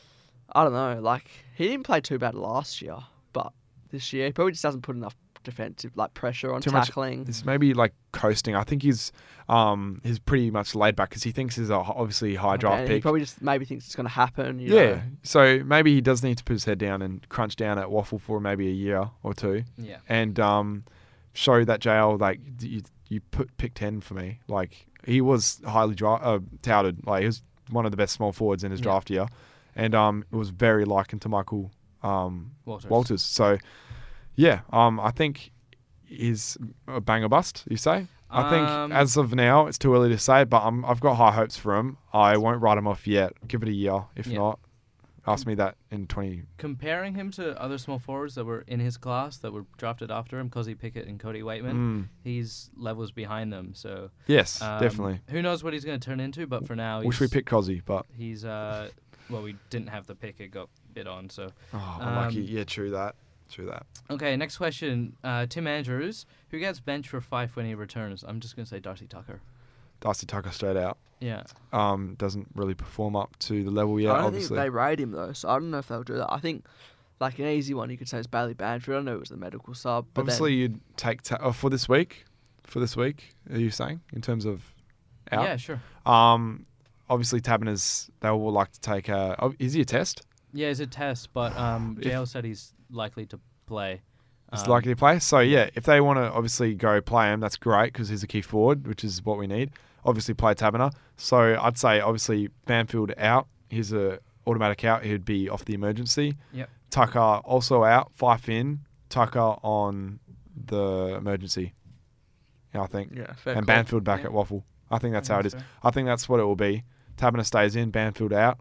[SPEAKER 6] I don't know. Like he didn't play too bad last year, but this year he probably just doesn't put enough defensive like pressure on
[SPEAKER 4] Too much-
[SPEAKER 6] tackling.
[SPEAKER 4] It's maybe like coasting. I think he's um he's pretty much laid back because he thinks he's a obviously high draft
[SPEAKER 6] and he
[SPEAKER 4] pick.
[SPEAKER 6] probably just maybe thinks it's going to happen. You
[SPEAKER 4] yeah,
[SPEAKER 6] know?
[SPEAKER 4] so maybe he does need to put his head down and crunch down at WAFL for maybe a year or two,
[SPEAKER 5] Yeah.
[SPEAKER 4] and um show that JL like you you put pick ten for me. Like he was highly dra- uh, touted. Like he was one of the best small forwards in his
[SPEAKER 5] Yeah.
[SPEAKER 4] draft year, and um it was very likened to Michael um
[SPEAKER 5] Walters.
[SPEAKER 4] Walters. So, yeah, um, I think is a banger bust. You say? I think
[SPEAKER 5] Um,
[SPEAKER 4] as of now, it's too early to say, but I'm, I've got high hopes for him. I won't write him off yet. Give it a year. If
[SPEAKER 5] Yeah.
[SPEAKER 4] not, ask me that in 20.
[SPEAKER 5] Comparing him to other small forwards that were in his class that were drafted after him, Kozzy Pickett and Cody Weightman,
[SPEAKER 4] Mm,
[SPEAKER 5] he's levels behind them. So
[SPEAKER 4] yes,
[SPEAKER 5] um,
[SPEAKER 4] definitely.
[SPEAKER 5] Who knows what he's going to turn into? But for now, he's,
[SPEAKER 4] Wish we picked Kozzy, but
[SPEAKER 5] He's uh, well, we didn't have the pick; it got bid on. So
[SPEAKER 4] oh, unlucky.
[SPEAKER 5] Um,
[SPEAKER 4] Yeah, true that. True that.
[SPEAKER 5] okay, next question. Uh, Tim Andrews, who gets benched for five when he returns? I'm just going to say Darcy Tucker.
[SPEAKER 4] Darcy Tucker straight out.
[SPEAKER 5] Yeah.
[SPEAKER 4] Um, doesn't really perform up to the level yet.
[SPEAKER 6] I don't
[SPEAKER 4] obviously.
[SPEAKER 6] think they rate him though, so I don't know if they'll do that. I think like an easy one you could say is Bailey Banfield. I know it was the medical sub, but
[SPEAKER 4] Obviously,
[SPEAKER 6] then,
[SPEAKER 4] you'd take ta- oh, for this week. For this week, are you saying in terms of out?
[SPEAKER 5] Yeah, sure.
[SPEAKER 4] Um, obviously, Taberner's they will like to take a. Oh, is he a test?
[SPEAKER 5] Yeah, it's a test, but um,
[SPEAKER 4] If-
[SPEAKER 5] JL said he's likely to play. Um,
[SPEAKER 4] likely to play. So yeah, if they want to obviously go play him, that's great because he's a key forward, which is what we need. Obviously, play Taberner. So I'd say obviously Banfield out. He's a automatic out. He'd be off the emergency.
[SPEAKER 5] Yep.
[SPEAKER 4] Tucker also out. Fyfe in. Tucker on the emergency. Yeah, I think.
[SPEAKER 6] yeah, fair
[SPEAKER 4] and. Banfield back
[SPEAKER 5] Yeah.
[SPEAKER 4] at WAFL. I think that's
[SPEAKER 5] I
[SPEAKER 4] how it is.
[SPEAKER 5] so.
[SPEAKER 4] I think that's what it will be. Taberner stays in, Banfield out.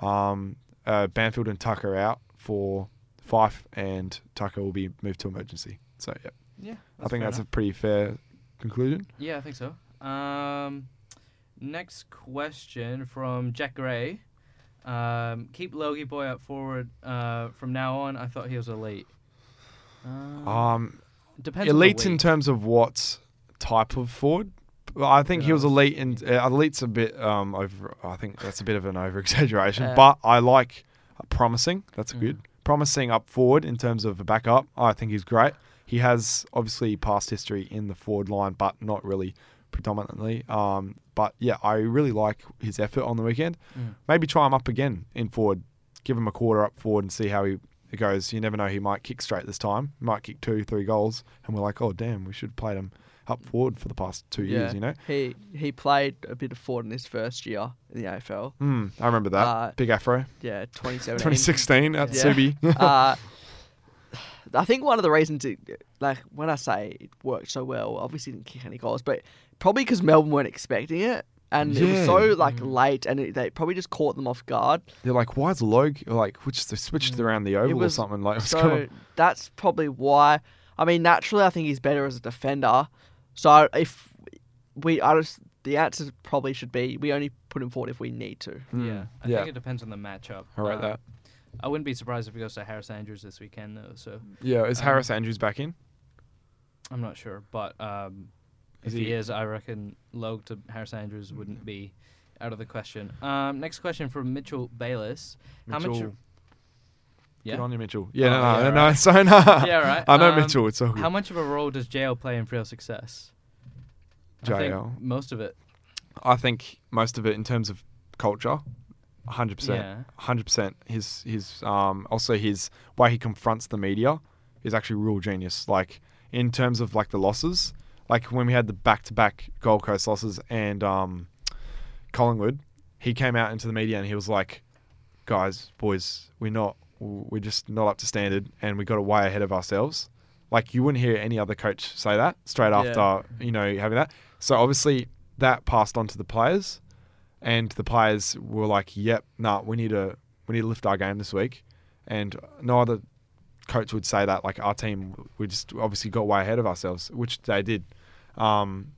[SPEAKER 4] Um, uh, Banfield and Tucker out for Fyfe, and Tucker will be moved to emergency. So yeah,
[SPEAKER 5] Yeah,
[SPEAKER 4] I think
[SPEAKER 5] fair
[SPEAKER 4] that's a pretty fair conclusion.
[SPEAKER 5] Yeah, I think so. Um, next question from Jack Gray. Um, keep Logie Boy up forward uh, from now on. I thought he was elite. Um,
[SPEAKER 4] Um,
[SPEAKER 5] depends. on
[SPEAKER 4] elite in terms of what type of forward. Well, I think he was elite, and uh, elite's a bit um over. I think that's a bit of an over exaggeration,
[SPEAKER 6] Yeah.
[SPEAKER 4] but I like uh, promising. That's
[SPEAKER 5] Mhm.
[SPEAKER 4] good. Promising up forward in terms of a backup. I think he's great. He has obviously past history in the forward line, but not really predominantly. Um, but yeah, I really like his effort on the weekend.
[SPEAKER 5] Mm.
[SPEAKER 4] Maybe try him up again in forward. Give him a quarter up forward and see how he goes. You never know. He might kick straight this time. He might kick two, three goals, and we're like, oh damn, we should have played him up forward for the past two
[SPEAKER 6] yeah,
[SPEAKER 4] years. You know.
[SPEAKER 6] he he played a bit of forward in his first year in the AFL.
[SPEAKER 4] Mm, I remember that
[SPEAKER 6] Uh,
[SPEAKER 4] big afro.
[SPEAKER 6] Yeah, 2017.
[SPEAKER 4] 2016 at
[SPEAKER 6] Yeah.
[SPEAKER 4] Subi.
[SPEAKER 6] uh, I think one of the reasons it, like when I say it worked so well, obviously didn't kick any goals, but probably because Melbourne weren't expecting it, and it was so like late, and it, they probably just caught them off guard.
[SPEAKER 4] They're like, why is Logue like which they switched around the oval or
[SPEAKER 6] Mm.
[SPEAKER 4] something like? What's
[SPEAKER 6] so
[SPEAKER 4] going on?
[SPEAKER 6] that's probably why. I mean, naturally, I think he's better as a defender. So if we, I just the answer probably should be we only put him forward if we need to.
[SPEAKER 4] Mm,
[SPEAKER 5] Yeah, I
[SPEAKER 4] yeah.
[SPEAKER 5] think it depends on the matchup.
[SPEAKER 4] I rate
[SPEAKER 5] Uh,
[SPEAKER 4] that.
[SPEAKER 5] I wouldn't be surprised if he goes to Harris Andrews this weekend though. So
[SPEAKER 4] Yeah, is
[SPEAKER 5] um,
[SPEAKER 4] Harris Andrews back in?
[SPEAKER 5] I'm not sure, but um,
[SPEAKER 4] Is
[SPEAKER 5] if he,
[SPEAKER 4] he-
[SPEAKER 5] is, I reckon Logue to Harris Andrews wouldn't be out of the question. Um, next question from Mitchell Bayless. How much?
[SPEAKER 4] Mitchell.
[SPEAKER 5] Yeah.
[SPEAKER 4] Good on you, Mitchell. Yeah,
[SPEAKER 5] Oh,
[SPEAKER 4] no, no,
[SPEAKER 5] yeah,
[SPEAKER 4] no,
[SPEAKER 5] right.
[SPEAKER 4] so no.
[SPEAKER 5] Yeah, right.
[SPEAKER 4] I know
[SPEAKER 5] Um,
[SPEAKER 4] Mitchell. It's all good.
[SPEAKER 5] How much of a role does JL play in Freo success? I think
[SPEAKER 4] JL.
[SPEAKER 5] most of it.
[SPEAKER 4] I think most of it in terms of culture, hundred percent,
[SPEAKER 5] Yeah.
[SPEAKER 4] hundred percent. His his um also his way he confronts the media is actually real genius. Like in terms of like the losses, like when we had the back to back Gold Coast losses and um Collingwood, he came out into the media and he was like, "Guys, boys, we're not, we're just not up to standard, and we got way ahead of ourselves." Like you wouldn't hear any other coach say that straight
[SPEAKER 6] Yeah.
[SPEAKER 4] after you know having that. So obviously that passed on to the players, and the players were like, "Yep, nah, we need to we need to lift our game this week," and no other coach would say that. Like our team, we just obviously got way ahead of ourselves, which they did. Um,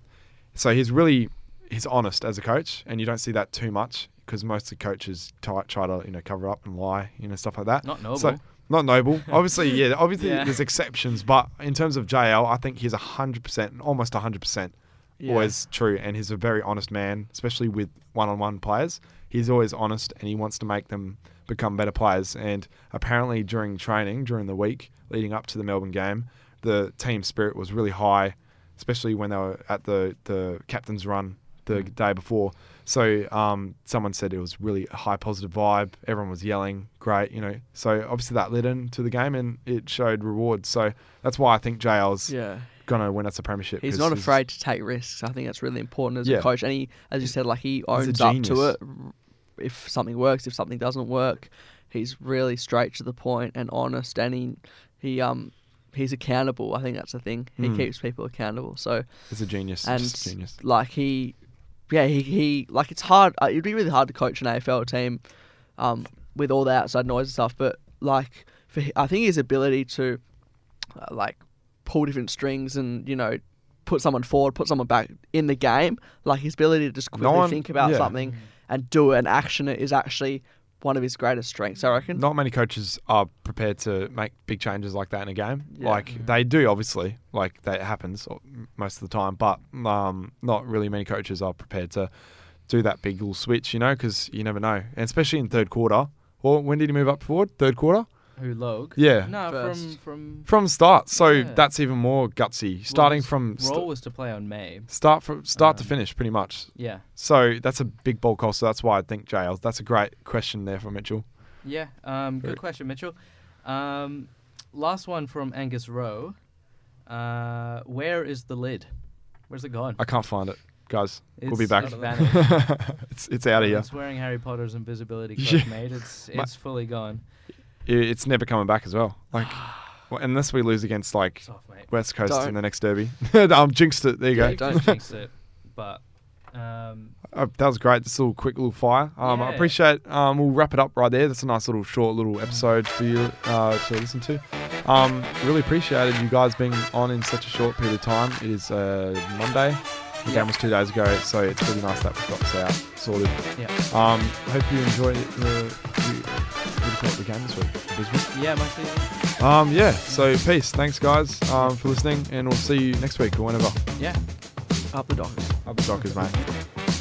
[SPEAKER 4] so he's really he's honest as a coach, and you don't see that too much because most of the coaches try, try to you know cover up and lie, you know stuff like that.
[SPEAKER 5] Not noble.
[SPEAKER 4] So not noble. Obviously, yeah. Obviously,
[SPEAKER 5] Yeah.
[SPEAKER 4] there's exceptions, but in terms of JL, I think he's hundred percent, almost hundred percent
[SPEAKER 6] Yeah.
[SPEAKER 4] always true, and he's a very honest man, especially with one-on-one players. He's always honest, and he wants to make them become better players. And apparently, during training, during the week leading up to the Melbourne game, the team spirit was really high, especially when they were at the the captain's run the day before. So um, someone said it was really a high positive vibe. Everyone was yelling, great, you know. So obviously that led into the game and it showed rewards. So that's why I think JL's
[SPEAKER 6] Yeah.
[SPEAKER 4] gonna win us a premiership.
[SPEAKER 6] He's not afraid to take risks. I think that's really important as
[SPEAKER 4] Yeah.
[SPEAKER 6] a coach. And he, as you said, like he owns up to it. If something works, if something doesn't work, he's really straight to the point and honest. And he, he um, he's accountable. I think that's the thing. He
[SPEAKER 4] Mm.
[SPEAKER 6] keeps people accountable. So
[SPEAKER 4] He's a genius.
[SPEAKER 6] and
[SPEAKER 4] a genius.
[SPEAKER 6] like he, yeah, he, he like it's hard. Uh, it'd be really hard to coach an AFL team, um, with all the outside noise and stuff. But like, for I think his ability to, uh, like, pull different strings and you know, put someone forward, put someone back in the game. Like his ability to just quickly
[SPEAKER 4] one-
[SPEAKER 6] think about
[SPEAKER 4] yeah.
[SPEAKER 6] something and do it and action it is actually one of his greatest strengths. I reckon.
[SPEAKER 4] Not many coaches are prepared to make big changes like that in a game.
[SPEAKER 6] Yeah.
[SPEAKER 4] Like they do, obviously. Like that happens most of the time, but um, not really many coaches are prepared to do that big little switch. You know, because you never know, and especially in third quarter. Or when did he move up forward? Third quarter
[SPEAKER 5] Who Logue?
[SPEAKER 4] Yeah.
[SPEAKER 5] No,
[SPEAKER 6] First.
[SPEAKER 5] from from
[SPEAKER 4] from start. So
[SPEAKER 5] Yeah.
[SPEAKER 4] that's even more gutsy. Starting
[SPEAKER 5] his
[SPEAKER 4] from st-
[SPEAKER 5] role was to play on May.
[SPEAKER 4] start from start to
[SPEAKER 5] Um,
[SPEAKER 4] finish, pretty much.
[SPEAKER 5] Yeah,
[SPEAKER 4] So that's a big ball cost. So that's why I think jails. That's a great question there for Mitchell.
[SPEAKER 5] yeah. Um,
[SPEAKER 4] Very-
[SPEAKER 5] good question, Mitchell. Um, last one from Angus Rowe. Uh, where is the lid? Where's it gone?
[SPEAKER 4] I can't find it, guys. we'll be
[SPEAKER 5] It's
[SPEAKER 4] back.
[SPEAKER 5] vanished.
[SPEAKER 4] it's it's out of here.
[SPEAKER 5] It's wearing Harry Potter's invisibility
[SPEAKER 4] Yeah.
[SPEAKER 5] cloak, mate. It's
[SPEAKER 4] Ma-
[SPEAKER 5] it's fully gone.
[SPEAKER 4] I- It's never coming back as well. Like well, unless we lose against like
[SPEAKER 5] It's off, mate.
[SPEAKER 4] West Coast
[SPEAKER 6] Don't.
[SPEAKER 4] in the next derby. I'm jinxed it. There you
[SPEAKER 6] Yeah,
[SPEAKER 4] go.
[SPEAKER 6] don't
[SPEAKER 5] jinx it. But um,
[SPEAKER 4] Uh, that was great. This little quick little fire. Um, I
[SPEAKER 5] Yeah.
[SPEAKER 4] appreciate. Um, we'll wrap it up right there. That's a nice little short little episode for you uh, to listen to. Um, really appreciated you guys being on in such a short period of time. It is uh, Monday. The game was two days ago, so it's really nice that we've got this out sorted.
[SPEAKER 5] yeah,
[SPEAKER 4] Um, hope you enjoy the, the, what call it, the game this week,
[SPEAKER 5] yeah, mostly.
[SPEAKER 4] Um, yeah. So peace. Thanks guys um, for listening, and we'll see you next week or whenever.
[SPEAKER 5] Yeah.
[SPEAKER 6] Up the dogs.
[SPEAKER 4] Up the Dockers, mate.